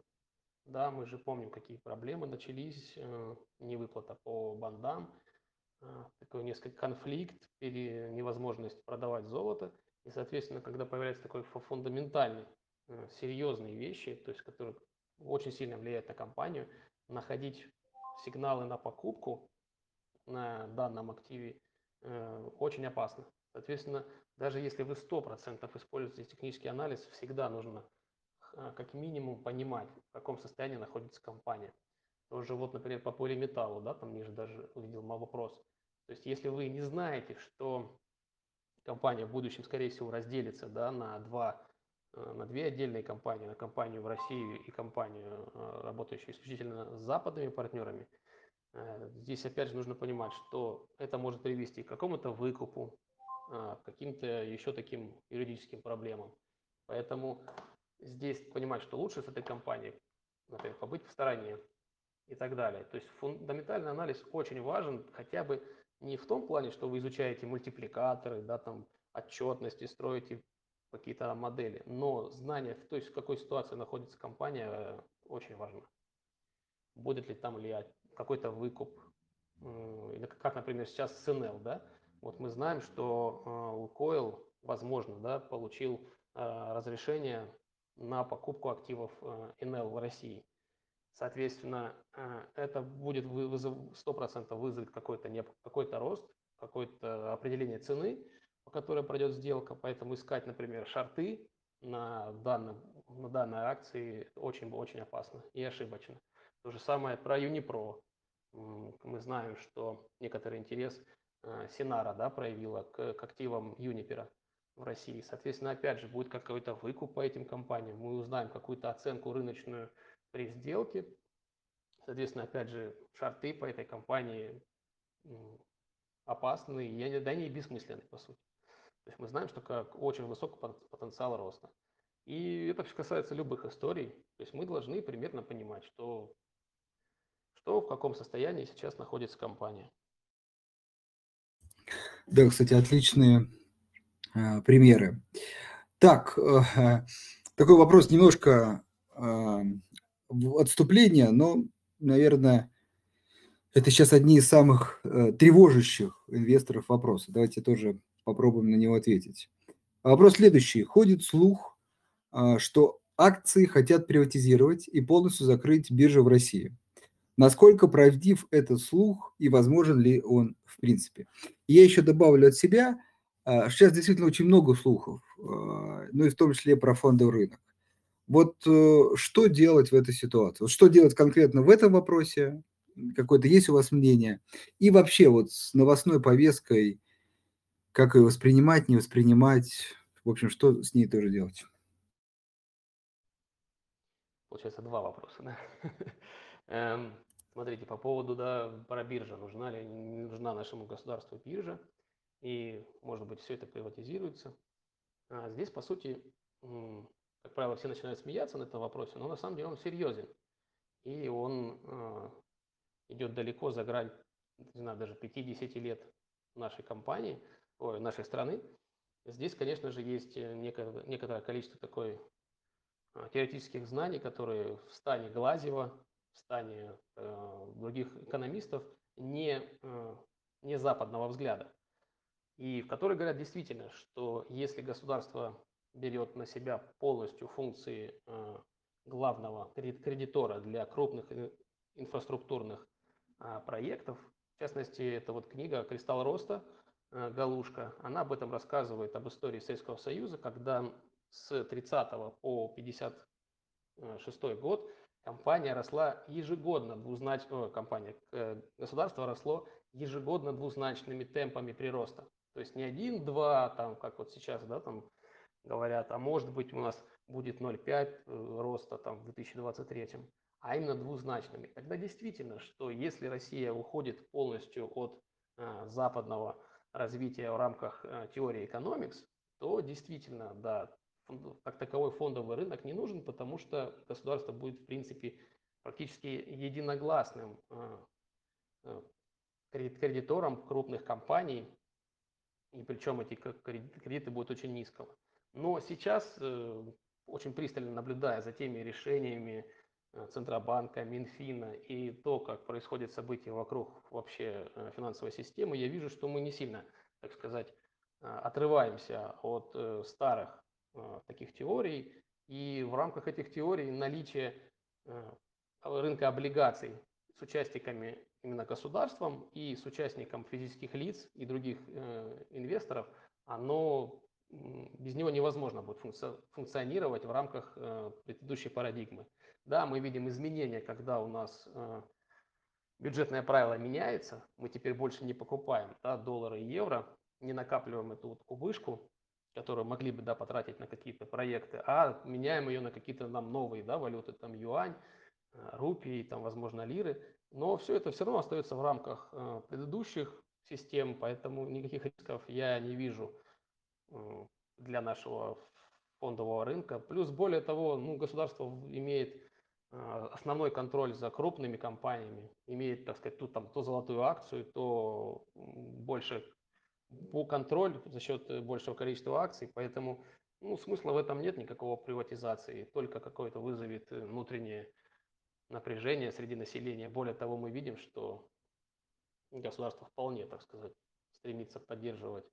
Да, мы же помним, какие проблемы начались, э, невыплата по бандам, такой несколько конфликт, или невозможность продавать золото. И, соответственно, когда появляется такой фундаментальный, э, серьезные вещи, то есть которые очень сильно влияют на компанию, находить сигналы на покупку на данном активе э, очень опасно. Соответственно, даже если вы 100% используете технический анализ, всегда нужно э, как минимум понимать, в каком состоянии находится компания. Тоже вот, например, по полиметаллу, да, там ниже даже увидел мой вопрос. То есть, если вы не знаете, что компания в будущем, скорее всего, разделится да, на, два, э, на две отдельные компании, на компанию в России и компанию, работающую исключительно с западными партнерами, Э, здесь опять же нужно понимать, что это может привести к какому-то выкупу, к каким-то еще таким юридическим проблемам. Поэтому здесь понимать, что лучше с этой компанией, например, побыть в стороне и так далее. То есть фундаментальный анализ очень важен, хотя бы не в том плане, что вы изучаете мультипликаторы, да, там, отчетности, строите какие-то модели, но знание, то есть в какой ситуации находится компания, э, очень важно. Будет ли там влиять какой-то выкуп, или как, например, сейчас с НЛ, да, вот мы знаем, что а, Лукойл, возможно, да, получил а, разрешение на покупку активов НЛ в России. Соответственно, это будет вызов, 100% вызовет какой-то какой рост, какое-то определение цены, по которой пройдет сделка. Поэтому искать, например, шарты на, данном, на данной акции очень-очень опасно и ошибочно. То же самое про Юнипро мы знаем, что некоторый интерес э, Синара да, проявила к, к активам Юнипера в России. Соответственно, опять же, будет какой-то выкуп по этим компаниям. Мы узнаем какую-то оценку рыночную при сделке. Соответственно, опять же, шарты по этой компании опасны, и, да не бессмысленны, по сути. То есть мы знаем, что как очень высокий потенциал роста. И это касается любых историй. То есть мы должны примерно понимать, что что, в каком состоянии сейчас находится компания. Да, кстати, отличные э, примеры. Так, такой вопрос немножко отступления, но, наверное, это сейчас одни из самых э, тревожащих инвесторов вопросов. Давайте тоже попробуем на него ответить. Вопрос следующий. Ходит слух, э, что акции хотят приватизировать и полностью закрыть биржу в России. Насколько правдив этот слух и возможен ли он в принципе? я еще добавлю от себя, сейчас действительно очень много слухов, ну и в том числе про фондовый рынок. Вот э, что делать в этой ситуации? Вот что делать конкретно в этом вопросе? какое-то есть у вас мнение? И вообще вот с новостной повесткой, как ее воспринимать, не воспринимать, в общем, что с ней тоже делать? Получается, два вопроса, да? [laughs] Эм, смотрите, по поводу, да, про биржа, нужна ли, нужна нашему государству биржа, и, может быть, все это приватизируется. А здесь, по сути, как правило, все начинают смеяться на этом вопросе, но на самом деле он серьезен. И он а, идет далеко за грань, не знаю, даже 50 лет нашей компании, ой, нашей страны. Здесь, конечно же, есть э, некое, некоторое количество такой а, теоретических знаний, которые в стане Глазева, в стане э, других экономистов не, э, не западного взгляда. И в которой говорят действительно, что если государство берет на себя полностью функции э, главного кредитора для крупных э, инфраструктурных а, проектов. В частности, это вот книга «Кристалл роста» э, Галушка. Она об этом рассказывает, об истории Советского Союза, когда с 30 по 56 год компания росла ежегодно двузначно, компания, государство росло ежегодно двузначными темпами прироста. То есть не один, два, там, как вот сейчас, да, там говорят, а может быть у нас будет 0,5 э, роста там в 2023 а именно двузначными. Тогда действительно, что если Россия уходит полностью от э, западного развития в рамках э, теории экономикс, то действительно, да, как таковой фондовый рынок не нужен, потому что государство будет, в принципе, практически единогласным э, кредитором крупных компаний, и причем эти кредиты будут очень низкого. Но сейчас, э, очень пристально наблюдая за теми решениями, Э, Центробанка, Минфина и то, как происходят события вокруг вообще э, финансовой системы, я вижу, что мы не сильно, так сказать, отрываемся от старых таких теорий. И в рамках этих теорий наличие рынка облигаций с участниками именно государством и с участником физических лиц и других инвесторов, оно без него невозможно будет функционировать в рамках предыдущей парадигмы. Да, мы видим изменения, когда у нас э, бюджетное правило меняется, мы теперь больше не покупаем да, доллары и евро, не накапливаем эту вот кубышку, которую могли бы да, потратить на какие-то проекты, а меняем ее на какие-то нам новые да, валюты, там юань, э, рупии, там, возможно, лиры. Но все это все равно остается в рамках э, предыдущих систем, поэтому никаких рисков я не вижу э, для нашего фондового рынка. Плюс, более того, ну, государство имеет а, основной контроль за крупными компаниями, имеет, так сказать, тут там то золотую акцию, то больше контроль за счет большего количества акций, поэтому ну, смысла в этом нет никакого приватизации, только какое-то вызовет э, внутреннее напряжение среди населения. Более того, мы видим, что государство вполне, так сказать, стремится поддерживать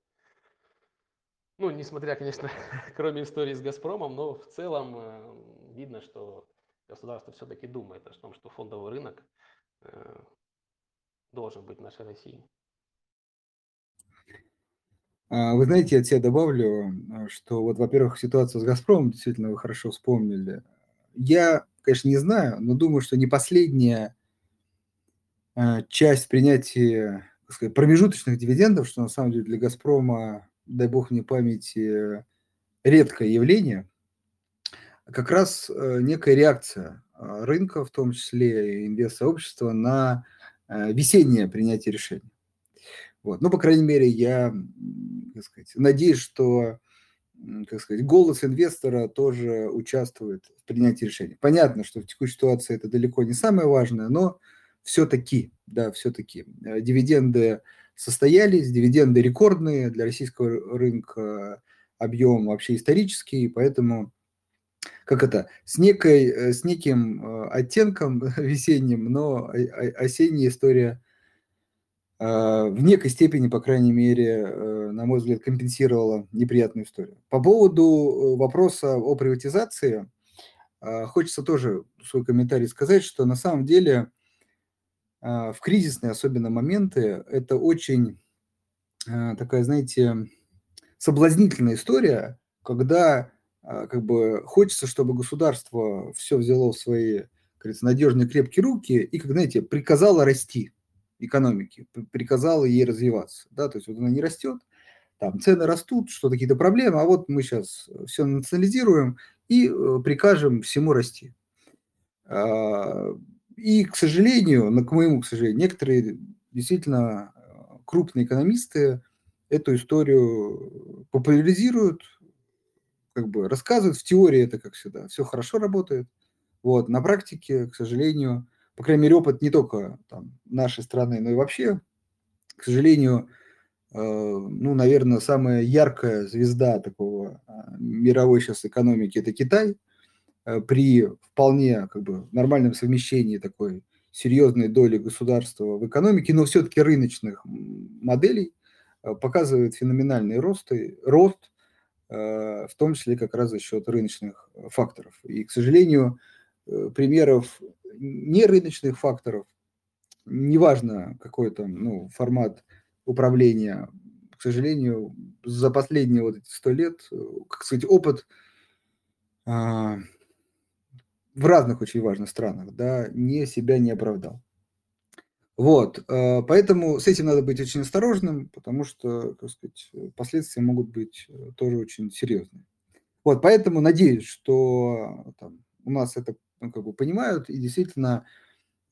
ну, несмотря, конечно, [laughs] кроме истории с «Газпромом», но в целом э, видно, что государство все-таки думает о том, что фондовый рынок э, должен быть в нашей России. А, вы знаете, я от себя добавлю, э, что вот, во-первых, ситуация с «Газпромом» действительно вы хорошо вспомнили. Я, конечно, не знаю, но думаю, что не последняя часть принятия сказать, промежуточных дивидендов, что на самом деле для «Газпрома», дай бог мне памяти, редкое явление – как раз э, некая реакция а, рынка, в том числе и сообщества на э, весеннее принятие решений. Вот. Ну, по крайней мере, я как сказать, надеюсь, что как сказать, голос инвестора тоже участвует в принятии решений. Понятно, что в текущей ситуации это далеко не самое важное, но все-таки, да, все-таки э, дивиденды состоялись, дивиденды рекордные для российского рынка, объем вообще исторический, поэтому как это, с, некой, э, с неким э, оттенком [laughs] весенним, но осенняя история в некой степени, по крайней мере, на мой взгляд, компенсировала неприятную историю. По поводу вопроса о приватизации, хочется тоже свой комментарий сказать, что на самом деле в кризисные особенно моменты это очень такая, знаете, соблазнительная история, когда а, как бы хочется, чтобы государство все взяло в свои, говорится, надежные крепкие руки и, как знаете, приказало расти экономике, приказало ей развиваться. Да? То есть вот она не растет, там цены растут, что какие-то проблемы, а вот мы сейчас все национализируем и э, прикажем всему расти. И, к сожалению, к моему, к сожалению, некоторые действительно э, крупные экономисты эту историю популяризируют, как бы рассказывают. В теории это, как всегда, все хорошо работает. Вот, на практике, к сожалению, по крайней мере, опыт не только там, нашей страны, но и вообще, к сожалению, э, ну, наверное, самая яркая звезда такого э, мировой сейчас экономики – это Китай. Э, при вполне как бы, нормальном совмещении такой серьезной доли государства в экономике, но все-таки рыночных моделей – Э, показывает феноменальный рост, рост, э, в том числе как раз за счет рыночных факторов. И, к сожалению, примеров нерыночных факторов, неважно какой там ну, формат управления, к сожалению, за последние вот эти сто лет, как сказать, опыт а, в разных очень важных странах, да, не себя не оправдал. Вот, э, поэтому с этим надо быть очень осторожным, потому что, так сказать, последствия могут быть э, тоже очень серьезные. Вот, поэтому надеюсь, что там, у нас это ну, как бы понимают, и действительно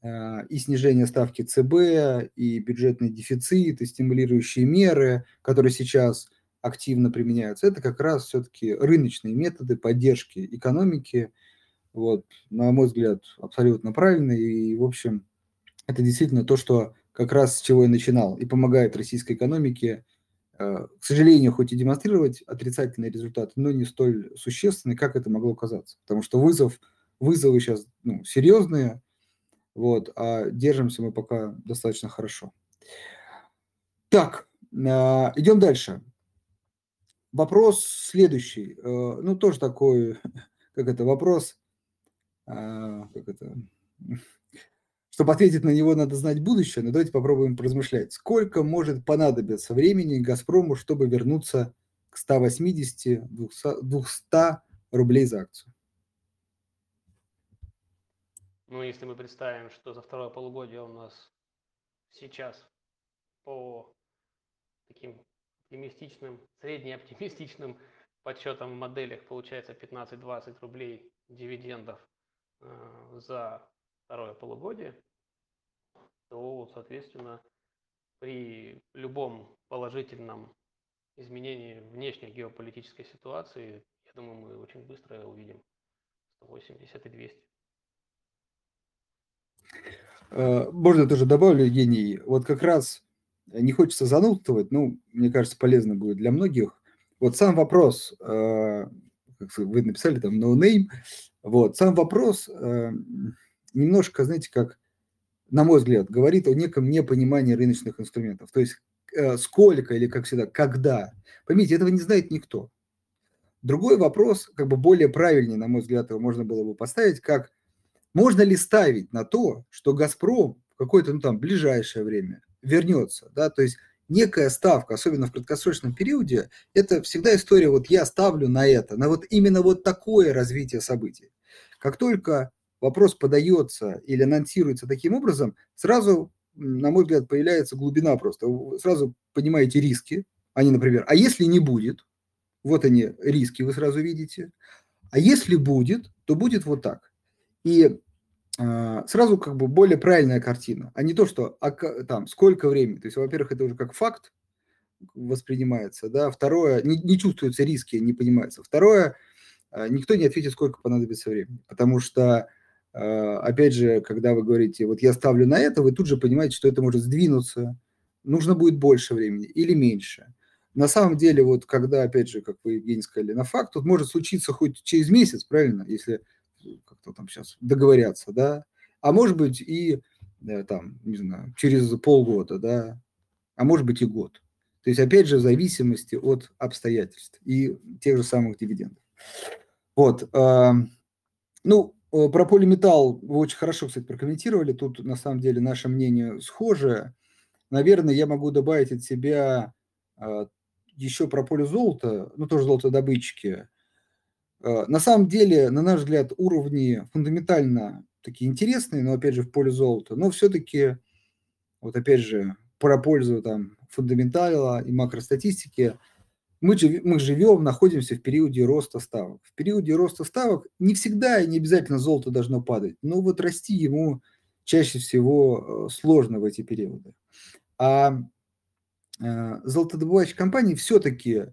э, и снижение ставки ЦБ, и бюджетный дефицит, и стимулирующие меры, которые сейчас активно применяются, это как раз все-таки рыночные методы поддержки экономики. Вот, на мой взгляд, абсолютно правильные. И, в общем, это действительно то, что как раз с чего я начинал, и помогает российской экономике, э, к сожалению, хоть и демонстрировать отрицательные результаты, но не столь существенные, как это могло казаться. Потому что вызов, вызовы сейчас ну, серьезные, вот, а держимся мы пока достаточно хорошо. Так, э, идем дальше. Вопрос следующий. Э, ну, тоже такой, [laughs] как это, вопрос, как это, [laughs] чтобы ответить на него, надо знать будущее, но давайте попробуем поразмышлять. Сколько может понадобиться времени «Газпрому», чтобы вернуться к 180-200 рублей за акцию? Ну, если мы представим, что за второе полугодие у нас сейчас по таким оптимистичным, среднеоптимистичным подсчетам в моделях получается 15-20 рублей дивидендов за второе полугодие, то, соответственно, при любом положительном изменении внешней геополитической ситуации, я думаю, мы очень быстро увидим 180 и 200. Э, можно тоже добавлю, Евгений, вот как раз не хочется занудствовать, ну, мне кажется, полезно будет для многих. Вот сам вопрос, э, как вы написали там, no name, вот, сам вопрос э, немножко, знаете, как, на мой взгляд, говорит о неком непонимании рыночных инструментов. То есть э, сколько или, как всегда, когда. Поймите, этого не знает никто. Другой вопрос, как бы более правильный, на мой взгляд, его можно было бы поставить, как можно ли ставить на то, что «Газпром» в какое-то, ну там, ближайшее время вернется, да, то есть некая ставка, особенно в краткосрочном периоде, это всегда история, вот я ставлю на это, на вот именно вот такое развитие событий. Как только вопрос подается или анонсируется таким образом, сразу, на мой взгляд, появляется глубина просто. Вы сразу понимаете риски. Они, например, а если не будет? Вот они, риски вы сразу видите. А если будет, то будет вот так. И сразу как бы более правильная картина, а не то, что а, там сколько времени. То есть, во-первых, это уже как факт воспринимается, да. Второе, не, не чувствуются риски, не понимается. Второе, э, никто не ответит, сколько понадобится времени, потому что а, опять же, когда вы говорите, вот я ставлю на это, вы тут же понимаете, что это может сдвинуться, нужно будет больше времени или меньше. на самом деле, вот когда, опять же, как вы, Евгений, сказали, на факт, тут может случиться хоть через месяц, правильно, если как-то там сейчас договорятся, да, а может быть и да, там, не знаю, через полгода, да, а может быть и год. То есть, опять же, в зависимости от обстоятельств и тех же самых дивидендов. Вот. Ну, про полиметалл вы очень хорошо, кстати, прокомментировали. Тут, на самом деле, наше мнение схожее. Наверное, я могу добавить от себя а, еще про поле золота, ну, тоже золотодобытчики. А, на самом деле, на наш взгляд, уровни фундаментально такие интересные, но, опять же, в поле золота. Но все-таки, вот опять же, про пользу там фундаментала и макростатистики, мы, мы живем, находимся в периоде роста ставок. В периоде роста ставок не всегда и не обязательно золото должно падать, но вот расти ему чаще всего э, сложно в эти периоды. А э, золотодобывающие компании все-таки э,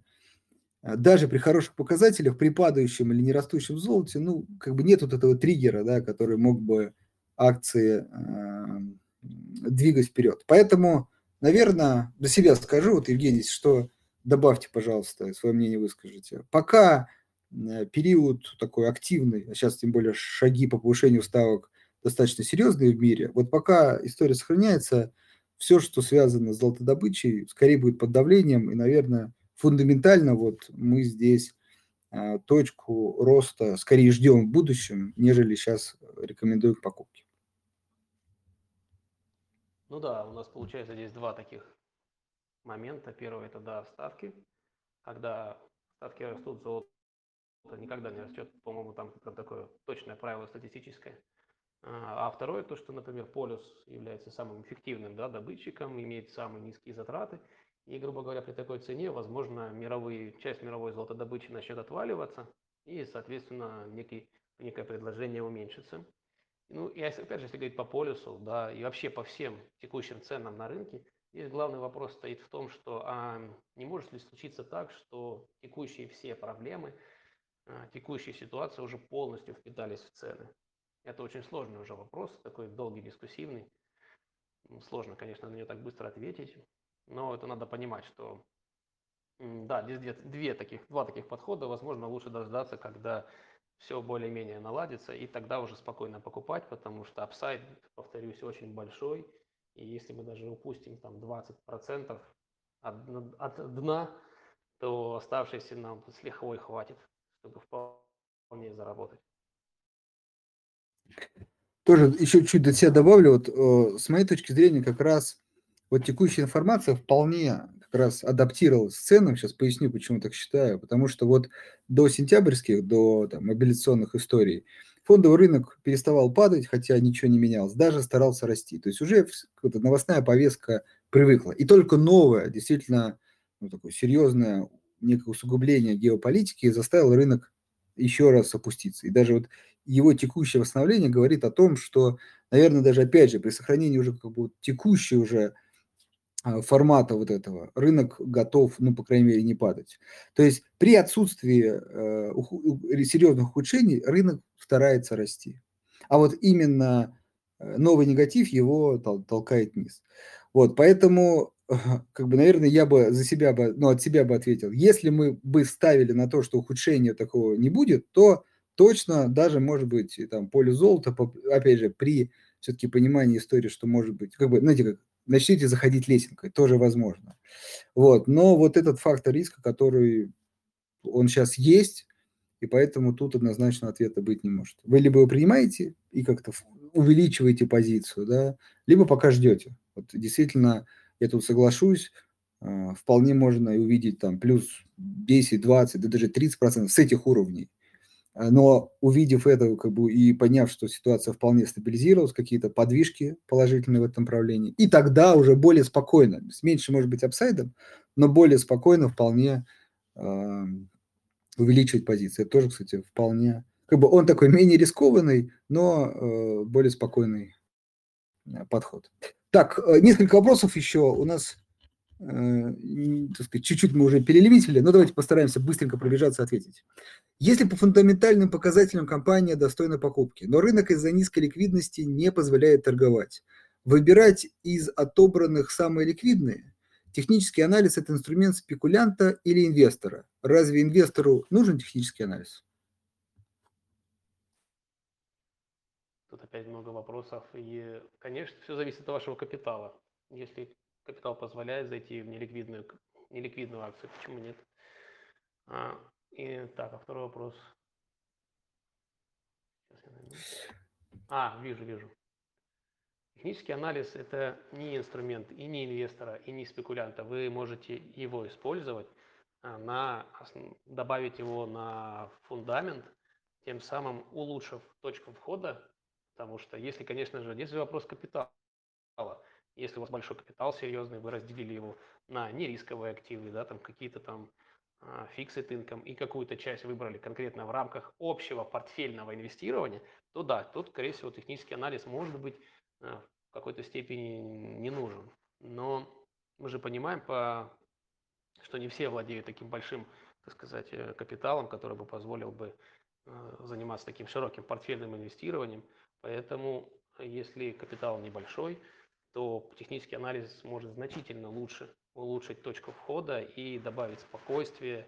даже при хороших показателях, при падающем или не растущем золоте, ну, как бы нет вот этого триггера, да, который мог бы акции э, двигать вперед. Поэтому наверное, для себя скажу, вот, Евгений, что добавьте, пожалуйста, свое мнение выскажите. Пока э, период такой активный, а сейчас тем более шаги по повышению ставок достаточно серьезные в мире, вот пока история сохраняется, все, что связано с золотодобычей, скорее будет под давлением, и, наверное, фундаментально вот мы здесь э, точку роста скорее ждем в будущем, нежели сейчас рекомендуем к покупке. Ну да, у нас получается здесь два таких момента. Первый это да, ставки. Когда ставки растут, золото никогда не растет. По-моему, там такое точное правило статистическое. А, а второе, то, что, например, полюс является самым эффективным да, добытчиком, имеет самые низкие затраты. И, грубо говоря, при такой цене, возможно, мировые, часть мировой золотодобычи начнет отваливаться, и, соответственно, некий, некое предложение уменьшится. Ну, и опять же, если говорить по полюсу, да, и вообще по всем текущим ценам на рынке, здесь главный вопрос стоит в том, что а не может ли случиться так, что текущие все проблемы, а, текущие ситуации уже полностью впитались в цены. Это очень сложный уже вопрос, такой долгий, дискуссивный. Сложно, конечно, на нее так быстро ответить, но это надо понимать, что да, здесь две, две таких, два таких подхода. Возможно, лучше дождаться, когда все более-менее наладится, и тогда уже спокойно покупать, потому что апсайд, повторюсь, очень большой, и если мы даже упустим там 20% от, от дна, то оставшиеся нам с лихвой хватит, чтобы вполне заработать. Тоже еще чуть до себя добавлю, вот э, с моей точки зрения как раз вот текущая информация вполне как раз адаптировалась к ценам. Сейчас поясню, почему так считаю. Потому что вот до сентябрьских, до там, мобилизационных историй, фондовый рынок переставал падать, хотя ничего не менялось, даже старался расти. То есть уже новостная повестка привыкла. И только новое, действительно, ну, такое серьезное некое усугубление геополитики заставило рынок еще раз опуститься. И даже вот его текущее восстановление говорит о том, что, наверное, даже опять же при сохранении уже как бы текущей уже формата вот этого рынок готов, ну, по крайней мере, не падать. То есть при отсутствии э, серьезных ухудшений рынок старается расти. А вот именно э, новый негатив его тол- толкает вниз. Вот, поэтому, [laughs] как бы, наверное, я бы за себя бы, ну, от себя бы ответил, если мы бы ставили на то, что ухудшения такого не будет, то точно даже, может быть, там, поле золота, опять же, при все-таки понимании истории, что может быть, как бы, знаете, как начните заходить лесенкой, тоже возможно. Вот. Но вот этот фактор риска, который он сейчас есть, и поэтому тут однозначно ответа быть не может. Вы либо его принимаете и как-то увеличиваете позицию, да, либо пока ждете. Вот действительно, я тут соглашусь, а, вполне можно увидеть там плюс 10, 20, да даже 30 процентов с этих уровней. А, но увидев это как бы, и поняв, что ситуация вполне стабилизировалась, какие-то подвижки положительные в этом направлении, и тогда уже более спокойно, с меньше, может быть, апсайдом, но более спокойно вполне э, увеличивать позиции. Это тоже, кстати, вполне... Как бы он такой менее рискованный, но э, более спокойный э, подход. Так, э, несколько вопросов еще. У нас Э, чуть-чуть мы уже перелимитили, но давайте постараемся быстренько пробежаться ответить. Если по фундаментальным показателям компания достойна покупки, но рынок из-за низкой ликвидности не позволяет торговать, выбирать из отобранных самые ликвидные, Технический анализ – это инструмент спекулянта или инвестора. Разве инвестору нужен технический анализ? Тут опять много вопросов. И, конечно, все зависит от вашего капитала. Если капитал позволяет зайти в неликвидную, неликвидную акцию, почему нет? А, и так, а второй вопрос. А, вижу, вижу. Технический анализ – это не инструмент и не инвестора, и не спекулянта. Вы можете его использовать, а, на, добавить его на фундамент, тем самым улучшив точку входа, потому что если, конечно же, если вопрос капитала, если у вас большой капитал серьезный, вы разделили его на нерисковые активы, да, там какие-то там фиксит инком и какую-то часть выбрали конкретно в рамках общего портфельного инвестирования, то да, тут, скорее всего, технический анализ может быть Э, в какой-то степени не нужен. Но мы же понимаем, по, что не все владеют таким большим, так сказать, э, капиталом, который бы позволил бы э, заниматься таким широким портфельным инвестированием. Поэтому, если капитал небольшой, то технический анализ может значительно лучше улучшить точку входа и добавить спокойствие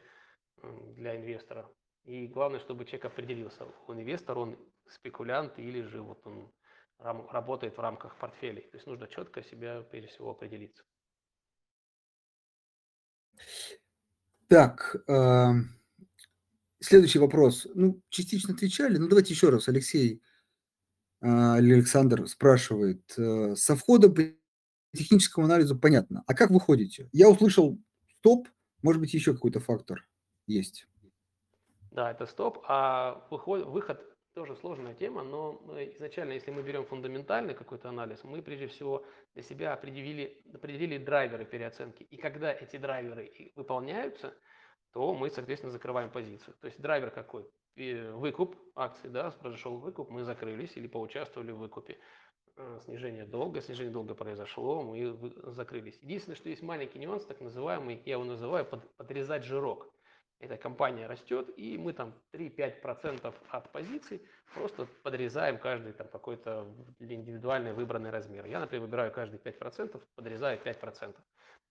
для инвестора. И главное, чтобы человек определился, он инвестор, он спекулянт или же вот он работает в рамках портфелей. То есть нужно четко себя, прежде всего, определиться. Так, э, следующий вопрос. Ну, частично отвечали, но давайте еще раз. Алексей Александр спрашивает. Э, со входом по техническому анализу понятно. А как вы ходите? Я услышал стоп, может быть, еще какой-то фактор есть. Да, это стоп, а выход, выход тоже сложная тема, но изначально, если мы берем фундаментальный какой-то анализ, мы прежде всего для себя определили, определили драйверы переоценки. И когда эти драйверы выполняются, то мы, соответственно, закрываем позицию. То есть драйвер какой? Выкуп акций, да, произошел выкуп, мы закрылись или поучаствовали в выкупе. Э, снижение долга, снижение долга произошло, мы закрылись. Единственное, что есть маленький нюанс, так называемый, я его называю под, подрезать жирок эта компания растет, и мы там 3-5% от позиций просто подрезаем каждый там какой-то индивидуальный выбранный размер. Я, например, выбираю каждые 5%, подрезаю 5%.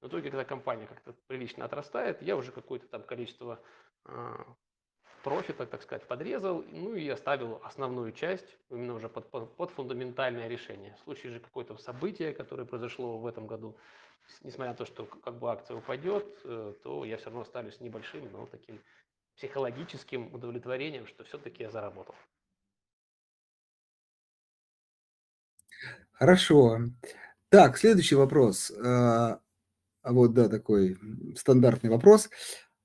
В итоге, когда компания как-то прилично отрастает, я уже какое-то там количество а, профита, так сказать, подрезал, ну и оставил основную часть именно уже под, под, под фундаментальное решение. В случае же какое-то событие, которое произошло в этом году, несмотря на то, что как бы акция упадет, э, то я все равно останусь небольшим, но таким психологическим удовлетворением, что все-таки я заработал. Хорошо. Так, следующий вопрос. А, вот, да, такой стандартный вопрос.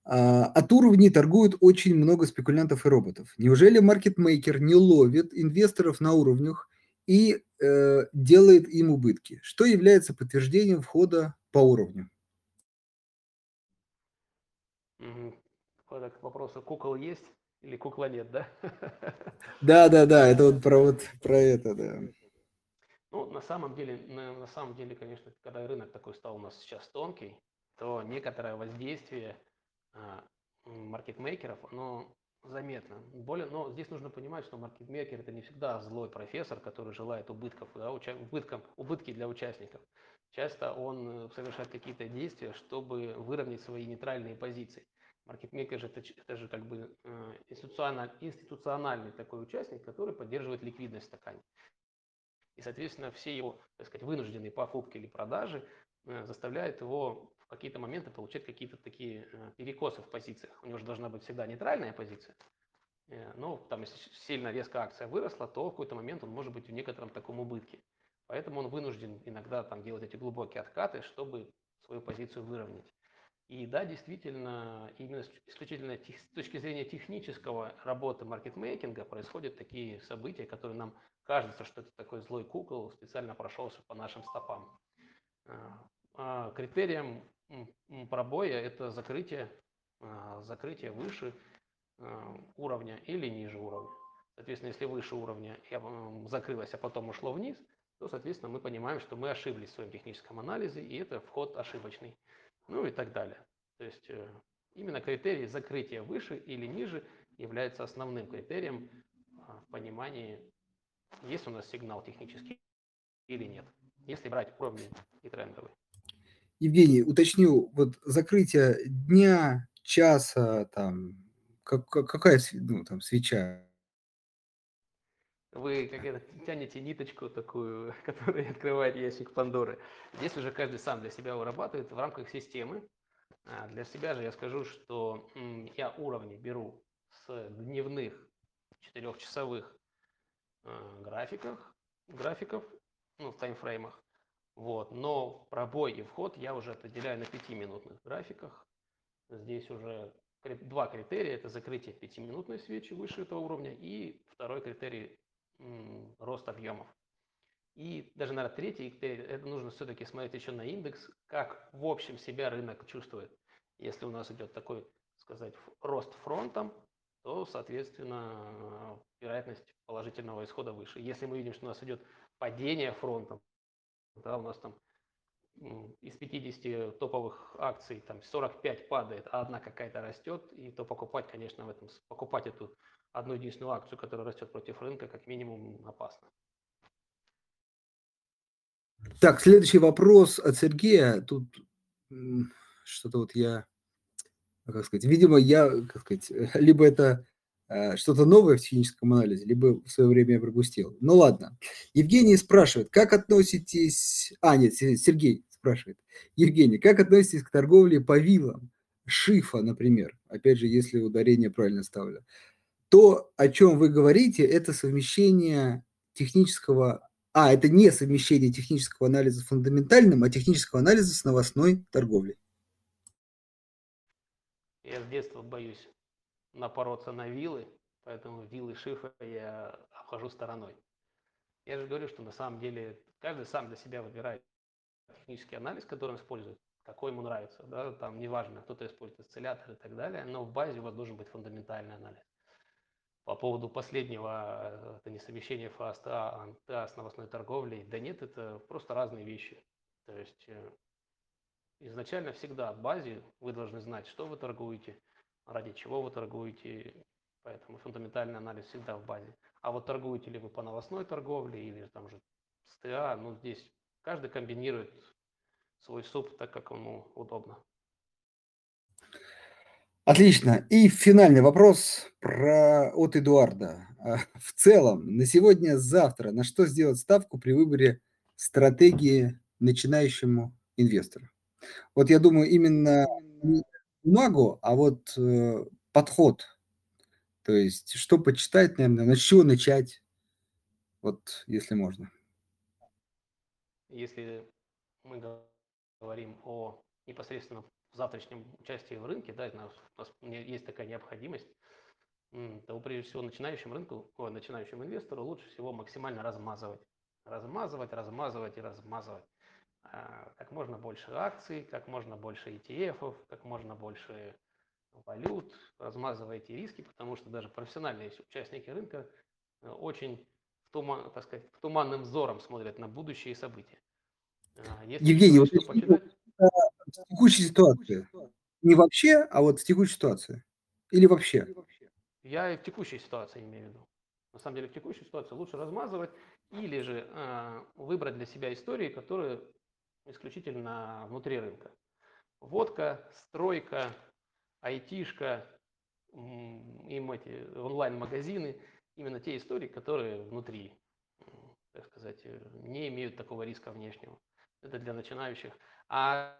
А, от уровней торгуют очень много спекулянтов и роботов. Неужели маркетмейкер не ловит инвесторов на уровнях и э, делает им убытки, что является подтверждением входа по уровню. К вопросу, кукол есть или кукла нет, да? [laughs] Да, да, да, это вот про вот про это, да. Ну, на самом деле, на, на самом деле, конечно, когда рынок такой стал у нас сейчас тонкий, то некоторое воздействие а, маркетмейкеров, оно заметно. Более, но здесь нужно понимать, что маркетмейкер это не всегда злой профессор, который желает убытков, да, уча, убыткам, убытки для участников. Часто он э, совершает какие-то действия, чтобы выровнять свои нейтральные позиции. Маркетмейкер же это, это же как бы э, институциональный, институциональный такой участник, который поддерживает ликвидность в стакане. И, соответственно, все его, так сказать, вынужденные покупки или продажи э, заставляют его в какие-то моменты получать какие-то такие э, перекосы в позициях. У него же должна быть всегда нейтральная позиция. Э, но там, если сильно резко акция выросла, то в какой-то момент он может быть в некотором таком убытке. Поэтому он вынужден иногда там делать эти глубокие откаты, чтобы свою позицию выровнять. И да, действительно, именно исключительно с точки зрения технического работы маркетмейкинга происходят такие события, которые нам кажется, что это такой злой кукол специально прошелся по нашим стопам. А критерием пробоя – это закрытие, а, закрытие выше а, уровня или ниже уровня. Соответственно, если выше уровня закрылось, а потом ушло вниз, то, соответственно, мы понимаем, что мы ошиблись в своем техническом анализе, и это вход ошибочный, ну и так далее. То есть э, именно критерий закрытия выше или ниже является основным критерием в понимании, есть у нас сигнал технический или нет, если брать уровни и трендовые. Евгений, уточню, вот закрытие дня, часа, там, как, какая ну, там, свеча? Вы как это, тянете ниточку такую, [laughs] которая открывает ящик Пандоры. Здесь уже каждый сам для себя вырабатывает в рамках системы. А для себя же я скажу, что я уровни беру с дневных четырехчасовых э, графиках, графиков, ну, в таймфреймах. Вот. Но пробой и вход я уже определяю на пятиминутных графиках. Здесь уже два критерия. Это закрытие пятиминутной свечи выше этого уровня и второй критерий рост объемов. И даже, наверное, третий критерий, это нужно все-таки смотреть еще на индекс, как в общем себя рынок чувствует. Если у нас идет такой, сказать, рост фронтом, то, соответственно, вероятность положительного исхода выше. Если мы видим, что у нас идет падение фронтом, да, у нас там из 50 топовых акций там 45 падает, а одна какая-то растет, и то покупать, конечно, в этом, покупать эту одну единственную акцию, которая растет против рынка, как минимум опасно. Так, следующий вопрос от Сергея. Тут что-то вот я, как сказать, видимо, я, как сказать, [laughs] либо это что-то новое в техническом анализе, либо в свое время я пропустил. Ну ладно. Евгений спрашивает, как относитесь... А, нет, Сергей спрашивает. Евгений, как относитесь к торговле по вилам? Шифа, например, опять же, если ударение правильно ставлю. То, о чем вы говорите, это совмещение технического... А, это не совмещение технического анализа с фундаментальным, а технического анализа с новостной торговлей. Я с детства боюсь напороться на вилы, поэтому вилы шифа я обхожу стороной. Я же говорю, что на самом деле каждый сам для себя выбирает технический анализ, который он использует, какой ему нравится. Да? Там неважно, кто-то использует осциллятор и так далее, но в базе у вас должен быть фундаментальный анализ. По поводу последнего, это не совмещение ФАСТА, а НТА с новостной торговлей, да нет, это просто разные вещи. То есть э, изначально всегда в базе вы должны знать, что вы торгуете, ради чего вы торгуете, поэтому фундаментальный анализ всегда в базе. А вот торгуете ли вы по новостной торговле или там же с ТА, ну здесь каждый комбинирует свой суп так, как ему удобно. Отлично. И финальный вопрос про от Эдуарда. А, в целом, на сегодня-завтра на что сделать ставку при выборе стратегии начинающему инвестору? Вот я думаю, именно бумагу, а вот э, подход. То есть, что почитать, наверное, с чего начать, вот если можно. Если мы говорим о непосредственно завтрашнем участии в рынке, да, у нас, есть такая необходимость, то прежде всего начинающему рынку, о, начинающему инвестору лучше всего максимально размазывать. Размазывать, размазывать и размазывать. А, как можно больше акций, как можно больше ETF, как можно больше валют, размазывайте риски, потому что даже профессиональные участники рынка э, очень в туман, так сказать, туманным взором смотрят на будущие события. А, если Евгений, вот почитать... в текущей ситуации, не вообще, а вот в текущей ситуации, или вообще? Я и в текущей ситуации имею в виду. На самом деле в текущей ситуации лучше размазывать или же э, выбрать для себя истории, которые исключительно внутри рынка. Водка, стройка, айтишка, им эти онлайн-магазины, именно те истории, которые внутри, так сказать, не имеют такого риска внешнего. Это для начинающих. А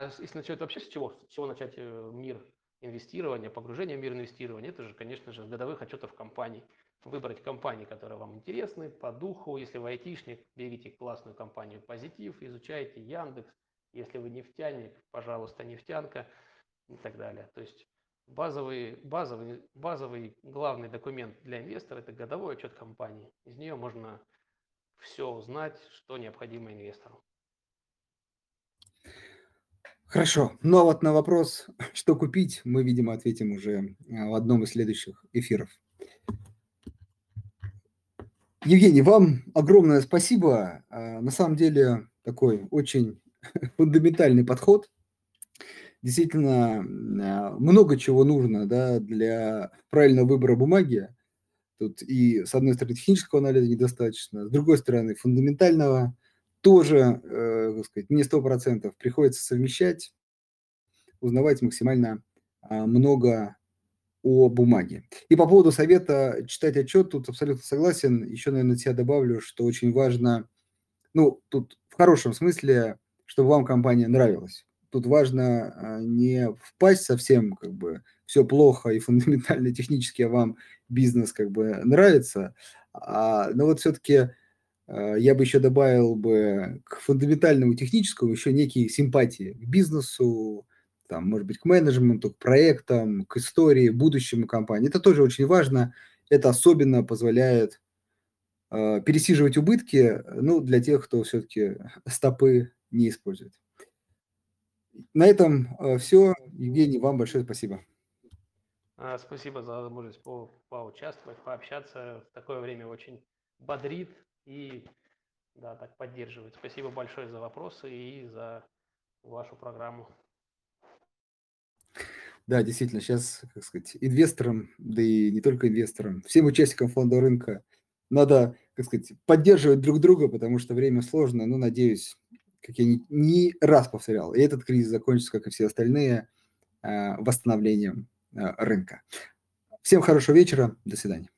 если начать вообще с чего? С чего начать э, мир инвестирования, погружение в мир инвестирования? Это же, конечно же, годовых отчетов компаний выбрать компании, которые вам интересны, по духу. Если вы айтишник, берите классную компанию «Позитив», изучайте Яндекс. Если вы нефтяник, пожалуйста, нефтянка и так далее. То есть базовый, базовый, базовый главный документ для инвестора – это годовой отчет компании. Из нее можно все узнать, что необходимо инвестору. Хорошо. Ну а вот на вопрос, что купить, мы, видимо, ответим уже в одном из следующих эфиров. Евгений, вам огромное спасибо. А, на самом деле такой очень [laughs] фундаментальный подход. Действительно, а, много чего нужно да, для правильного выбора бумаги. Тут и, с одной стороны, технического анализа недостаточно, с другой стороны, фундаментального тоже, э, так сказать, не 100%. Приходится совмещать, узнавать максимально а, много о бумаге. И по поводу совета читать отчет, тут абсолютно согласен. Еще, наверное, от себя добавлю, что очень важно, ну, тут в хорошем смысле, чтобы вам компания нравилась. Тут важно а, не впасть совсем, как бы, все плохо и фундаментально технически а вам бизнес как бы нравится, а, но вот все-таки а, я бы еще добавил бы к фундаментальному техническому еще некие симпатии к бизнесу, там, может быть, к менеджменту, к проектам, к истории, будущему компании. Это тоже очень важно. Это особенно позволяет э, пересиживать убытки, ну, для тех, кто все-таки [laughs] стопы не использует. На этом э, все. Евгений, вам большое спасибо. А, спасибо за возможность по поучаствовать, пообщаться. В такое время очень бодрит и да, так поддерживает. Спасибо большое за вопросы и за вашу программу. Да, действительно, сейчас, как сказать, инвесторам, да и не только инвесторам, всем участникам фонда рынка надо, как сказать, поддерживать друг друга, потому что время сложное, но, надеюсь, как я не, не раз повторял, и этот кризис закончится, как и все остальные, а, восстановлением а, рынка. Всем хорошего вечера, до свидания.